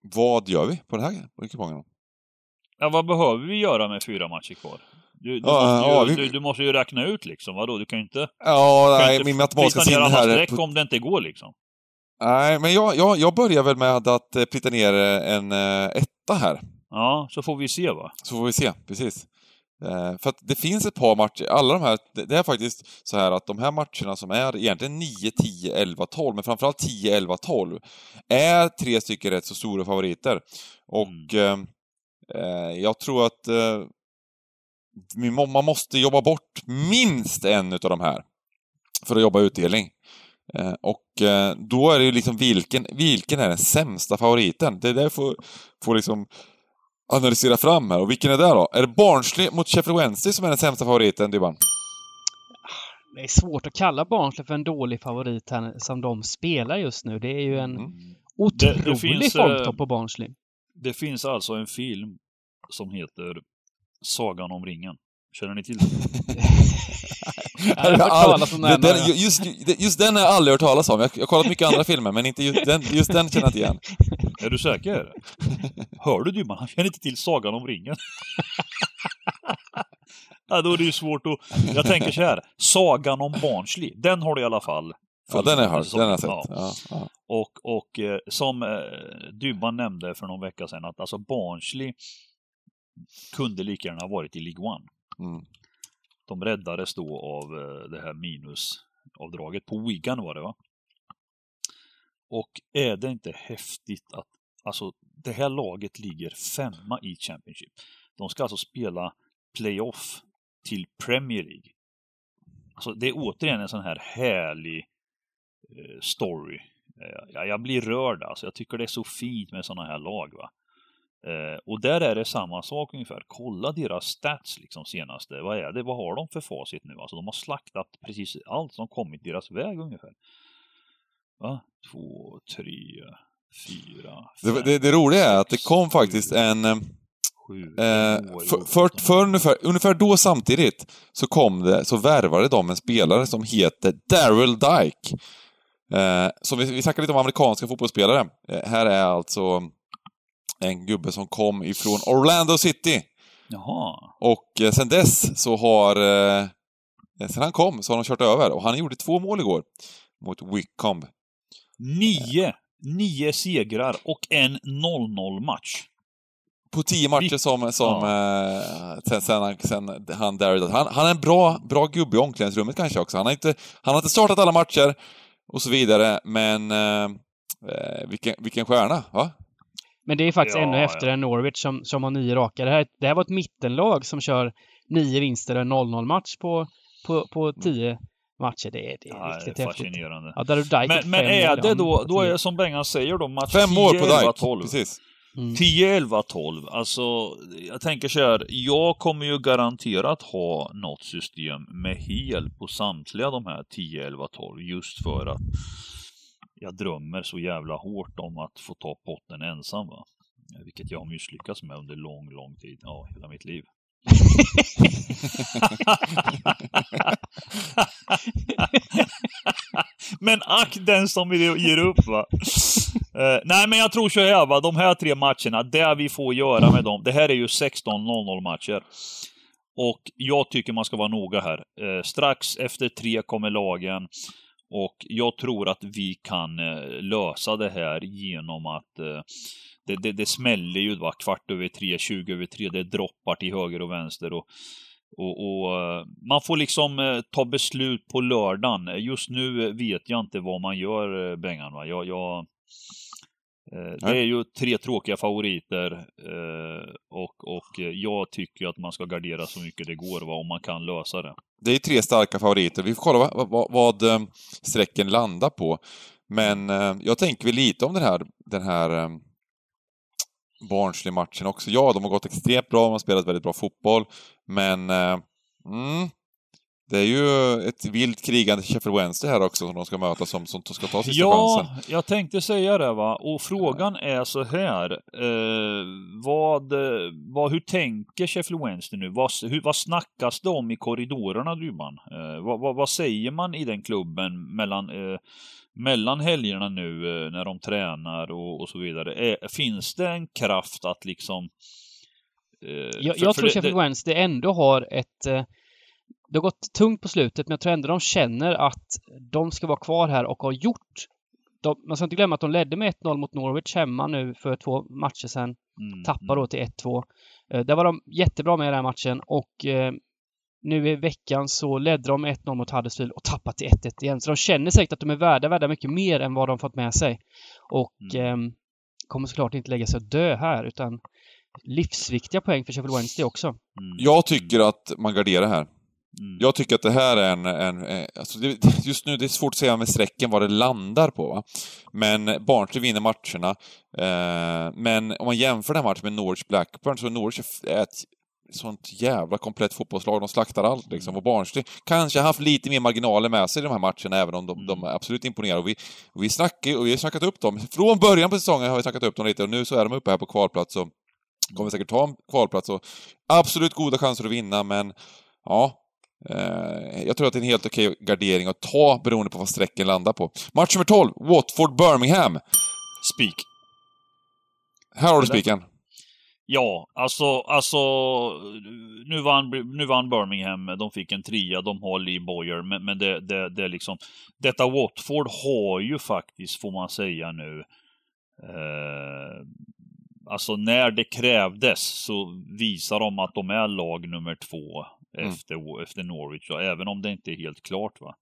vad gör vi på den här på kupongen? Ja, vad behöver vi göra med fyra matcher kvar? Du, du, Ja, måste, ju, ja, vi- du, du måste ju räkna ut liksom, vadå? Du kan ju inte... Ja, nej, inte min matematiska sinne här... är på- om det inte går liksom. Nej, men jag, jag, jag börjar väl med att eh, plita ner eh, en eh, etta här. Ja, så får vi se va. Så får vi se, precis. För att det finns ett par matcher, alla de här, det, är faktiskt så här att de här matcherna som är egentligen 9, 10, 11, 12, men framförallt 10, 11, 12, är tre stycken rätt så stora favoriter. Och eh, eh, jag tror att eh, må- man måste jobba bort minst en utav de här för att jobba utdelning. Eh, och eh, då är det ju liksom vilken, vilken är den sämsta favoriten? Det är det får, får liksom analysera fram här. Och vilken är det då? Är det Barnsley mot Sheffield Wednesday som är den sämsta favoriten, Dybban? Det är svårt att kalla Barnsley för en dålig favorit här som de spelar just nu. Det är ju en Mm. otrolig Det- det finns, formtopp eh, på Barnsley. Det finns alltså en film som heter Sagan om ringen. Känner ni till den? *laughs* Den just, just den har jag aldrig hört talas om. Jag jag har kollat mycket andra filmer, men inte just den, just den känner jag inte igen. *laughs* Är du säker? Hör du Dymman? Han känner inte till Sagan om ringen. *laughs* ja, då är det ju svårt att... Jag tänker så här. Sagan om Barnsley, den har du i alla fall. Ja, den har jag hört. Den har jag Ja. sett. Ja, ja. Och, och eh, som eh, Dybban nämnde för någon vecka sedan att alltså Barnsley kunde lika gärna ha varit i League One. Mm. De räddades då av eh, det här minusavdraget. På Wigan var det va? Och är det inte häftigt att alltså, det här laget ligger femma i Championship. De ska alltså spela playoff till Premier League. Alltså, det är återigen en sån här härlig eh, story. Eh, ja, jag blir rörd alltså. Jag tycker det är så fint med såna här lag. va. Eh, och där är det samma sak ungefär. Kolla deras stats liksom senaste. Vad är det? Vad har de för facit nu? Alltså de har slaktat precis allt som kommit deras väg ungefär. Va? Två, tre, fyra, fem, Det, det, det roliga är att det kom faktiskt en... eh, Sju, Eh, för, för, för ungefär, ungefär då samtidigt så kom det, så värvade de en spelare som heter Daryl Dyke. Eh, så vi, vi snackar lite om amerikanska fotbollsspelare. Eh, här är alltså en gubbe som kom ifrån Orlando City. Jaha. Och eh, sen dess så har... Eh, sen han kom så har de kört över och han gjorde två mål igår. Mot Wycombe. Nio, nio segrar och en 0-0 match. På tio matcher som, som eh, sen, sen, han, sen han Daryl, han, han är en bra, bra gubbe i omklädningsrummet kanske också. Han har, inte, han har inte startat alla matcher och så vidare, men eh, eh, vilken, vilken stjärna, va? Men det är faktiskt Ja, ännu efter ja. än Norwich som, som har nio raka. Det här, det här var ett mittenlag som kör nio vinster och en 0-0 match på, på, på tio matcher. Det är, det är Ja, riktigt det är häftigt. fascinerande. Ja, där Men, men är det då, på då är det som Bengan säger då, match Fem mål 10, på 11, Dyke, 12. precis. Mm. 10, 11, 12. Alltså, jag tänker så här. Jag kommer ju garanterat ha något system med hel på samtliga de här 10, 11, 12. Just för att jag drömmer så jävla hårt om att få ta potten ensam. Va? Vilket jag har misslyckats med under lång, lång tid. Ja, hela mitt liv. *laughs* men ack den som ger upp va. Uh, nej men jag tror så här va, de här tre matcherna, det vi får göra med dem, det här är ju 16-0-0 matcher. Och jag tycker man ska vara noga här. Uh, strax efter tre kommer lagen. Och jag tror att vi kan eh, lösa det här genom att eh, det, det, det smäller ju va, kvart över tre, 20 över tre, det droppar till höger och vänster. Och, och, och eh, man får liksom ta beslut på lördagen. Just nu vet jag inte vad man gör, Bengan. Va? Jag, jag, det Nej. är ju tre tråkiga favoriter eh, och, och eh, jag tycker att man ska gardera så mycket det går va, om man kan lösa det. Det är tre starka favoriter. Vi får kolla vad, vad, vad eh, strecken landar på. Men eh, jag tänker väl lite om den här, den här eh, Barnsley-matchen också. Ja, de har gått extremt bra, de har spelat väldigt bra fotboll, men eh, mm, det är ju ett vilt krigande Sheffield Wednesday här också som de ska möta som, som ska ta sista Ja, chansen. jag tänkte säga det va. Och frågan är så här. Eh, vad, vad, hur tänker Sheffield Wednesday nu? Vad, hur, vad snackas det om i korridorerna Dybban? Eh, vad, vad, vad säger man i den klubben mellan, eh, mellan helgerna nu eh, när de tränar och, och så vidare? Eh, finns det en kraft att liksom... Eh, Jag, för- jag för tror det- Sheffield det- Wednesday ändå har ett... eh, Det har gått tungt på slutet, men jag tror ändå de känner att de ska vara kvar här och har gjort... De, man ska inte glömma att de ledde med 1-0 mot Norwich hemma nu för två matcher sedan. Mm, Tappar då till 1-2. Eh, Där var de jättebra med i den här matchen och eh, nu i veckan så ledde de med 1-0 mot Huddersfield och tappade till 1-1 igen. Så de känner säkert att de är värda, värda mycket mer än vad de fått med sig. Och Mm. ehm, kommer såklart inte lägga sig och dö här utan livsviktiga poäng för Sheffield Wednesday också. mm, Jag tycker att man garderar här. Mm. Jag tycker att det här är en... en eh, alltså det, *laughs* just nu det är svårt att säga med strecken vad det landar på. Va? Men Barnsley vinner matcherna. Eh, men om man jämför den här matchen med Norwich Blackburn så är Norwich är ett sånt jävla komplett fotbollslag. De slaktar allt liksom. Och Barnsley kanske har haft lite mer marginaler med sig i de här matcherna, även om de, de är absolut imponerar. Och vi, och vi snackar och vi har snackat upp dem. Från början på säsongen har vi snackat upp dem lite och nu så är de uppe här på kvalplats och kommer säkert ta en kvalplats och absolut goda chanser att vinna, men ja, jag tror att det är en helt okej gardering att ta beroende på vad strecken landar på. Match nummer 12, Watford-Birmingham. Speak. Här har du spiken. Ja, alltså, alltså nu vann, nu vann Birmingham, de fick en trea, de har Lee Boyer, men, men det, det, det är liksom, detta Watford har ju faktiskt, får man säga nu, eh, alltså när det krävdes så visar de att de är lag nummer två Mm. efter, efter Norwich, och även om det inte är helt klart va.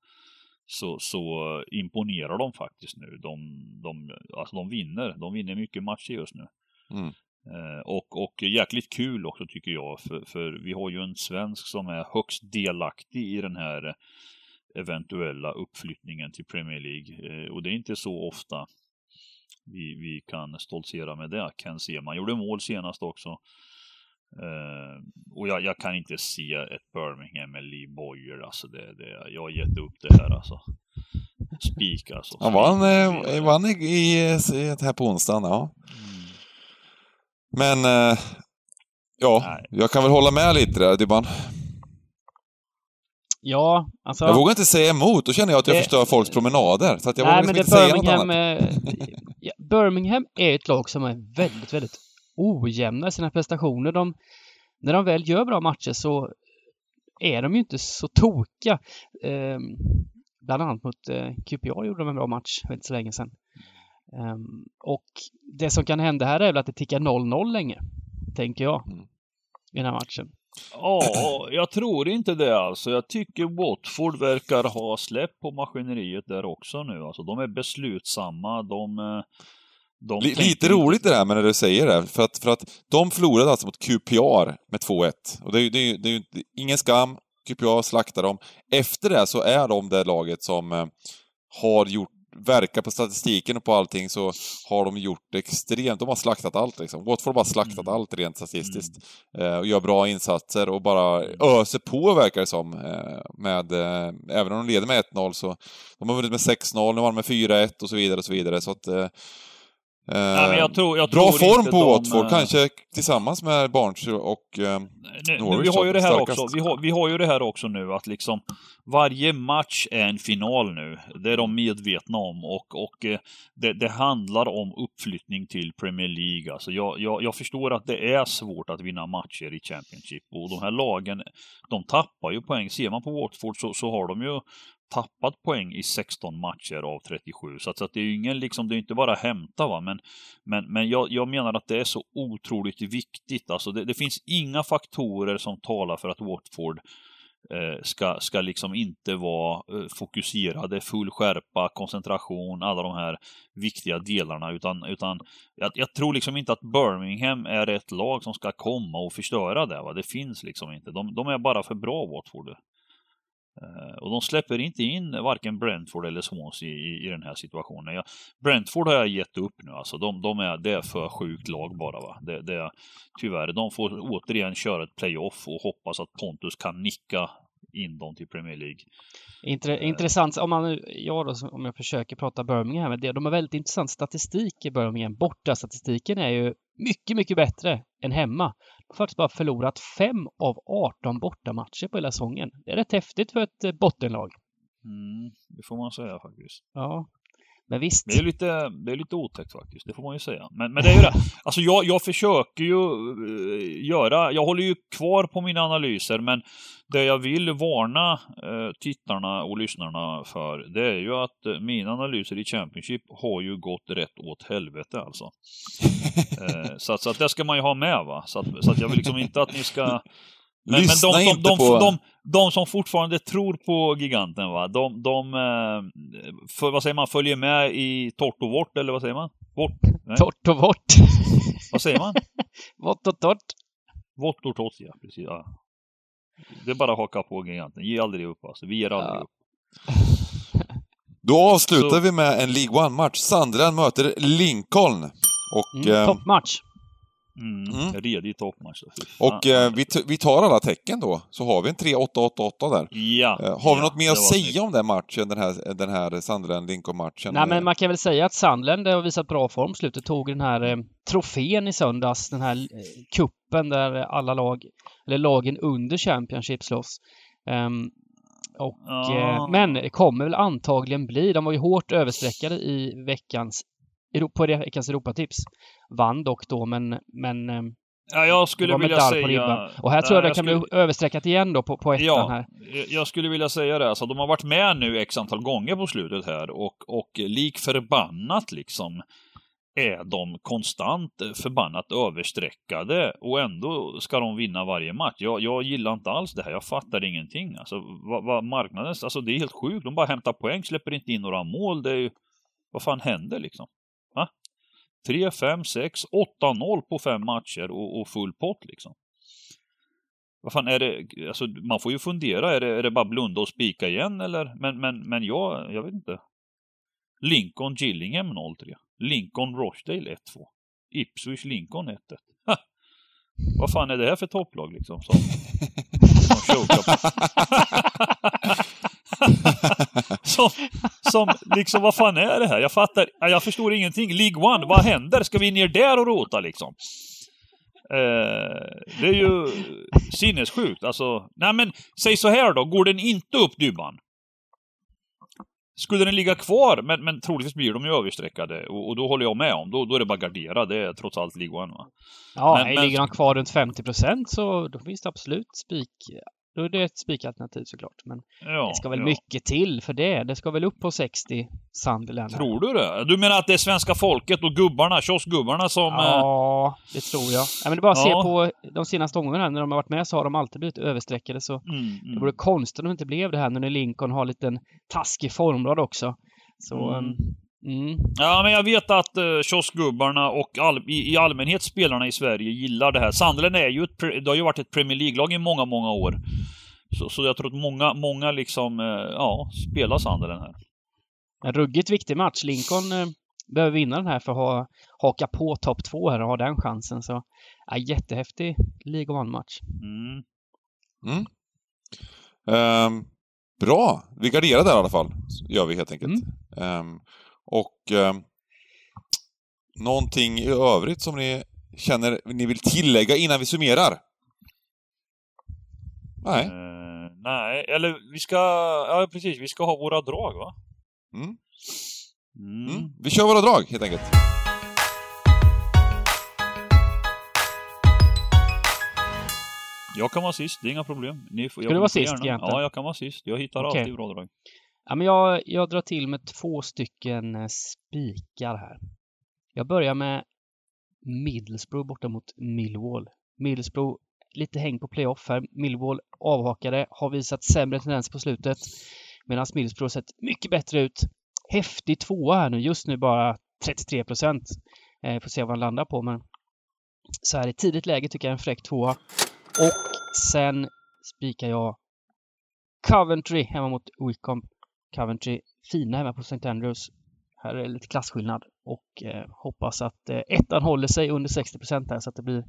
Så, så imponerar de faktiskt nu. De, de, alltså de vinner. De vinner mycket matcher just nu. Mm. Eh, och, och jäkligt kul också tycker jag, för, för vi har ju en svensk som är högst delaktig i den här eventuella uppflyttningen till Premier League. Eh, och det är inte så ofta vi, vi kan stoltsera med det. Ken Sema gjorde mål senast också. Uh, och jag, jag, kan inte se ett Birmingham med Lee Boyer. Alltså det, det, jag har gett upp det här alltså. Spik alltså. Han vann, eh, vann i, i, i, här på onsdagen, ja. Mm. Men, eh, ja, Nej. jag kan väl hålla med lite där, Dybban. Ja, alltså... Jag vågar inte säga emot, då känner jag att jag det... förstör folks promenader. Så att jag Nej, vågar men liksom det inte Birmingham, säga något annat. ja, Birmingham är ett lag som är väldigt, väldigt ojämna i sina prestationer. De, när de väl gör bra matcher så är de ju inte så tokiga. Eh, bland annat mot eh, QPR gjorde de en bra match för inte så länge sedan. Um, och det som kan hända här är väl att det tickar 0-0 länge, tänker jag, mm. i den här matchen. Ja, jag tror inte det alltså. Jag tycker Watford verkar ha släppt på maskineriet där också nu. Alltså de är beslutsamma, de... Eh, de Lite roligt det där med när du säger det, för att, för att de förlorade alltså mot QPR med 2-1. Och det är ju det det är ingen skam, QPR slaktar dem. Efter det så är de det laget som eh, har gjort verkar på statistiken och på allting så har de gjort extremt, de har slaktat allt liksom. Watford har bara slaktat mm. allt rent statistiskt. Mm. Eh, och gör bra insatser och bara öser på verkar det som. Eh, med, eh, även om de leder med 1-0 så, de har vunnit med 6-0, nu har de med 4-1 och så vidare och så vidare. Så att eh, Nej, jag tror, jag bra form på Watford, de... kanske tillsammans med Barnes och eh, nu, Norwich. Vi har, ju det här också, vi, har, vi har ju det här också nu att liksom varje match är en final nu. Det är de medvetna om och, och eh, det, det handlar om uppflyttning till Premier League. Alltså jag, jag, jag förstår att det är svårt att vinna matcher i Championship och de här lagen, de tappar ju poäng. Ser man på Watford så, så har de ju tappat poäng i 16 matcher av 37. Så att, så att det är ju ingen, liksom, det är inte bara hämta va, men, men, men jag, jag menar att det är så otroligt viktigt. Alltså det, det finns inga faktorer som talar för att Watford eh, ska, ska liksom inte vara eh, fokuserade, full skärpa, koncentration, alla de här viktiga delarna, utan, utan jag, jag, tror liksom inte att Birmingham är ett lag som ska komma och förstöra det. Va? Det finns liksom inte. De, de är bara för bra, Watford. Eh, och de släpper inte in varken Brentford eller Swansea i, i den här situationen. Jag, Brentford har jag gett upp nu alltså. De, de är, det är för sjukt lag bara. Va? Det, det, tyvärr, de får återigen köra ett playoff och hoppas att Pontus kan nicka in dem till Premier League. Intre, eh. intressant, om man jag då, om jag försöker prata Birmingham, det, de har väldigt intressant statistik i Birmingham. Borta statistiken är ju mycket, mycket bättre än hemma. Faktiskt bara förlorat fem av 18 bortamatcher på hela säsongen. Det är rätt häftigt för ett eh, bottenlag. Mm, det får man säga faktiskt. Ja. Men visst. Det är lite, det är lite otäckt faktiskt, det får man ju säga. Men, men det är ju det. Alltså jag, jag försöker ju uh, göra, jag håller ju kvar på mina analyser, men det jag vill varna uh, tittarna och lyssnarna för, det är ju att uh, mina analyser i Championship har ju gått rätt åt helvete alltså. *laughs* så, att, så att det ska man ju ha med va. Så att, så att jag vill liksom inte att ni ska *laughs* men, Lyssna men de, inte de, på... De, de, som fortfarande tror på giganten, va? De, de eh, för, vad säger man, följer med i torrt och vårt, eller vad säger man? Vårt? Torrt och vårt. *laughs* Vad säger man? vått och torrt. Vått och torrt, ja. Precis, ja. Det är bara att haka på giganten. Ge aldrig upp alltså. Vi ger aldrig ja. upp. Då avslutar Så... vi med en League One-match. Sunderland möter Lincoln. Och, mm, toppmatch. Mm, mm. Redig toppmatch. Och eh, vi, vi tar alla tecken då, så har vi en 3-8-8-8 där. Ja. Eh, har vi något mer att säga om den matchen, den här, den här Sunderland-Lincoln-matchen? Nej, men man kan väl säga att Sunderland har visat bra form. Slutet tog den här eh, trofén i söndags, den här eh, kuppen där alla lag, eller lagen under Championship slåss. Um, och, ja. eh, men kommer väl antagligen bli, de var ju hårt överstreckade i veckans på veckans Europatips. Vann dock då, men... men eh, Ja, jag skulle vilja säga... Och här tror jag det kan skulle... bli överstreckat igen då på, på ettan ja, här. Jag skulle vilja säga det. Alltså, de har varit med nu x antal gånger på slutet här och, och lik förbannat liksom är de konstant förbannat överstreckade och ändå ska de vinna varje match. Jag, jag gillar inte alls det här. Jag fattar ingenting. Alltså, vad, vad marknaden, alltså det är helt sjukt. De bara hämtar poäng, släpper inte in några mål. Det är ju, vad fan händer liksom? 3, 5, 6, 8-0 på fem matcher och, och, full pott liksom. Vad fan är det, alltså man får ju fundera, är det, är det bara blunda och spika igen eller? Men, men, men jag, jag vet inte. Lincoln Gillingham 0-3. Lincoln Rochdale 1-2. Ipswich Lincoln 1-1. Vad fan är det här för topplag liksom? Som, som *laughs* *laughs* som, som, liksom, vad fan är det här? Jag fattar, jag förstår ingenting. League One, vad händer? Ska vi ner där och rota liksom? Eh, det är ju sinnessjukt. Alltså, nej men, säg så här då. Går den inte upp Dybban? Skulle den ligga kvar, men, men troligtvis blir de ju överstreckade, och, och då håller jag med om, då, då är det bara gardera, det är trots allt League One va? Ja, men, ligger de kvar runt 50% så då finns det absolut spik då är det ett spikalternativ såklart. Men ja, det ska väl ja. mycket till för det. Det ska väl upp på 60 Sunderland. Tror du det? Du menar att det är svenska folket och gubbarna, kioskgubbarna som... Ja, det tror jag. Ja, men det är bara att ja. se på de senaste omgångarna när de har varit med så har de alltid blivit överstreckade så mm, mm. det vore konstigt om det inte blev det här nu när Lincoln har en liten taskig formrad också. Så mm. Um, Mm. Ja, men jag vet att uh, kioskgubbarna och all, i, i, allmänhet spelarna i Sverige gillar det här. Sunderland är ju ett, det har ju varit ett Premier League-lag i många, många år. Så, så jag tror att många, många liksom, uh, ja, spelar Sunderland här. En ruggigt viktig match. Lincoln uh, behöver vinna den här för att ha, haka på topp två här och ha den chansen. Så, ja, jättehäftig League One-match. Mm. Mm. Um, bra! Vi garderar där i alla fall, gör vi helt enkelt. Mm. Um, och eh, någonting i övrigt som ni känner ni vill tillägga innan vi summerar? Nej. Nej, eller vi ska... Ja, precis. Vi ska ha våra drag, va? Mm. Mm. Mm. Vi kör våra drag, helt enkelt. Jag kan vara sist, det är inga problem. Ni får, Ska du vara sist egentligen? Ja, jag kan vara sist. Jag hittar okay. alltid bra drag. Ja, men jag, jag drar till med två stycken eh, spikar här. Jag börjar med Middlesbrough borta mot Millwall. Middlesbrough lite häng på playoff här. Millwall avhakade, har visat sämre tendens på slutet. Medan Middlesbrough sett mycket bättre ut. Häftig tvåa här nu, just nu bara 33 procent. Eh, får se vad han landar på, men så här i tidigt läge tycker jag en fräck tvåa. Och sen spikar jag Coventry hemma mot Wickham. Coventry fina hemma på St. Andrews. Här är det lite klasskillnad och eh, hoppas att eh, ettan håller sig under 60 procent här så att det blir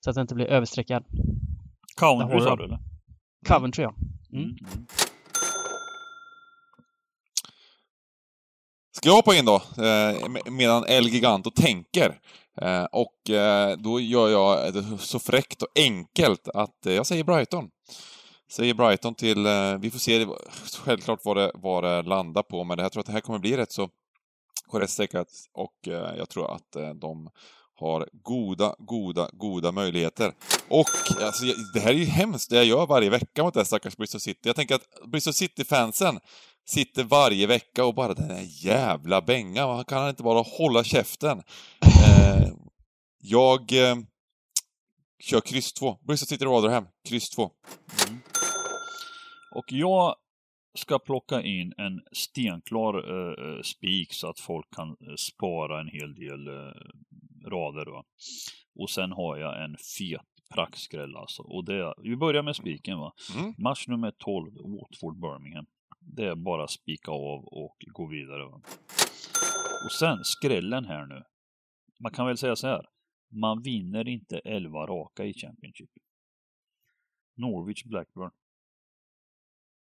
så att det inte blir överstreckad. Coventry sa du eller? Coventry ja. Mm. Mm. Ska jag hoppa in då, eh, medan El Giganto tänker? Eh, och eh, då gör jag det så fräckt och enkelt att jag säger Brighton säger Brighton till, eh, vi får se självklart vad det, vad det landar på, men jag tror att det här kommer bli rätt så korrekt och eh, jag tror att eh, de har goda, goda, goda möjligheter. Och alltså, det här är ju hemskt det jag gör varje vecka mot det här stackars Bristol City. Jag tänker att Bristol City-fansen sitter varje vecka och bara den här jävla bänga, man kan inte bara hålla käften. Eh, jag eh, kör kryss 2. Bristol City Rotherham, kryss 2. Mm. Och jag ska plocka in en stenklar uh, spik så att folk kan eh, spara en hel del uh, rader. Va? Och sen har jag en fet praktskräll alltså. Och det, vi börjar med spiken va. Mm. Match nummer 12, Watford Birmingham. Det är bara spika av och gå vidare. Va? Och sen skrällen här nu. Man kan väl säga så här. Man vinner inte 11 raka i Championship. Norwich Blackburn.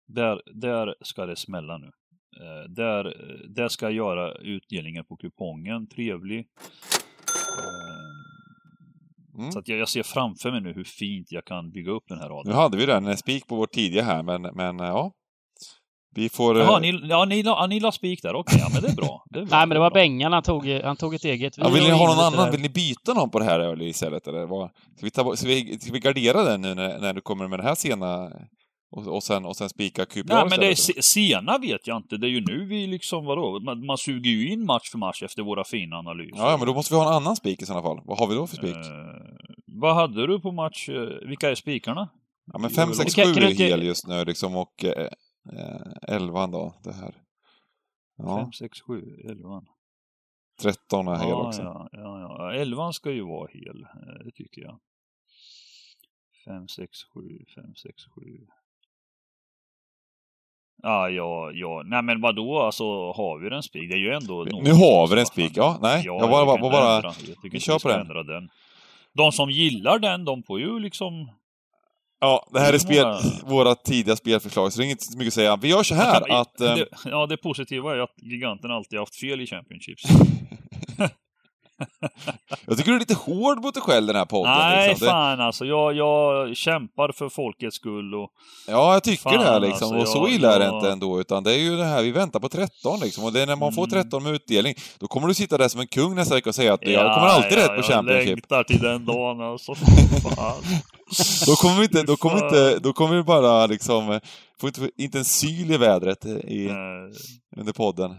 Där, där ska det smälla nu. Eh, där, där ska jag göra utdelningen på kupongen trevlig. Eh, mm. Så att jag, jag, ser framför mig nu hur fint jag kan bygga upp den här raden. Nu hade vi den, en spik på vår tidiga här, men, men ja. Vi får... Jaha, ni, ja, ni, ja, ni la spik där, okej, okay, ja men det är bra. Det är bra Nej men det var Bengan, han tog, han tog ett eget. Vi ja, vill ni ha någon annan? Vill ni byta någon på det här istället? Eller vad? Ska vi, ta, ska vi, ska vi gardera den nu när, när du kommer med den här sena och, och, sen, och sen spika QPR Nej, men det är sena vet jag inte. Det är ju nu vi liksom, vadå? Man, man suger ju in match för match efter våra fina analyser. Ja, men då måste vi ha en annan spik i sådana fall. Vad har vi då för spik? Eh, vad hade du på match? Eh, vilka är spikarna? Ja, men 5, 6, 7 är hel just nu liksom och eh, 11 eh, då, det här. Ja. 5, 6, 7, 11. 13 är hel ja, också. Ja, ja, ja. 11 ska ju vara hel, eh, det tycker jag. 5, 6, 7, 5, 6, 7. Ja, ja, ja. Nej men vadå, alltså har vi en spik? Det är ju ändå... Nu har vi en spik, ja. Nej, Ja, jag bara... vi bara, bara ändra. Jag vi kör på den. den. De som gillar den, de får ju liksom... ja, det här är spel, våra tidiga spelförslag, så det är inte så mycket att säga. Vi gör så här *laughs* att... eh, det, ja, det positiva är att giganten alltid haft fel i Championships. *laughs* *laughs* jag tycker du är lite hård mot dig själv den här podden. Nej, liksom. fan alltså. Jag, jag kämpar för folkets skull och... Ja, jag tycker Fan, det här liksom. alltså, och så jag- illa är det jag- inte ändå, utan det är ju det här, vi väntar på 13 liksom. Och det är när man får Mm. 13 med utdelning, då kommer du sitta där som en kung nästa vecka och säga att jag kommer alltid rätt på Jag Championship. längtar till den dagen alltså. *laughs* Fan. Då kommer vi inte, då kommer inte, då kommer vi bara liksom, eh, få inte, inte en syl i vädret i, Eh, under podden.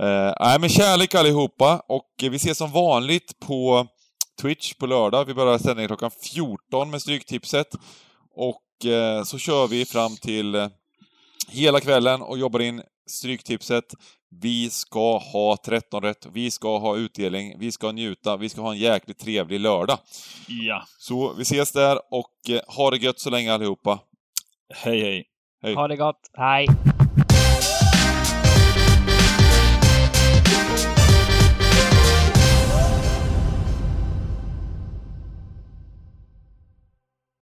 Eh, nej men kärlek allihopa och vi ses som vanligt på Twitch på lördag. Vi börjar sändningen klockan 14 med Stryktipset. Och eh, så kör vi fram till eh, hela kvällen och jobbar in Stryktipset. Vi ska ha 13 rätt, vi ska ha utdelning, vi ska njuta, vi ska ha en jäkligt trevlig lördag. Ja. Så vi ses där och eh, ha det gött så länge allihopa. Hej hej. Hej. Ha det gott. Hej!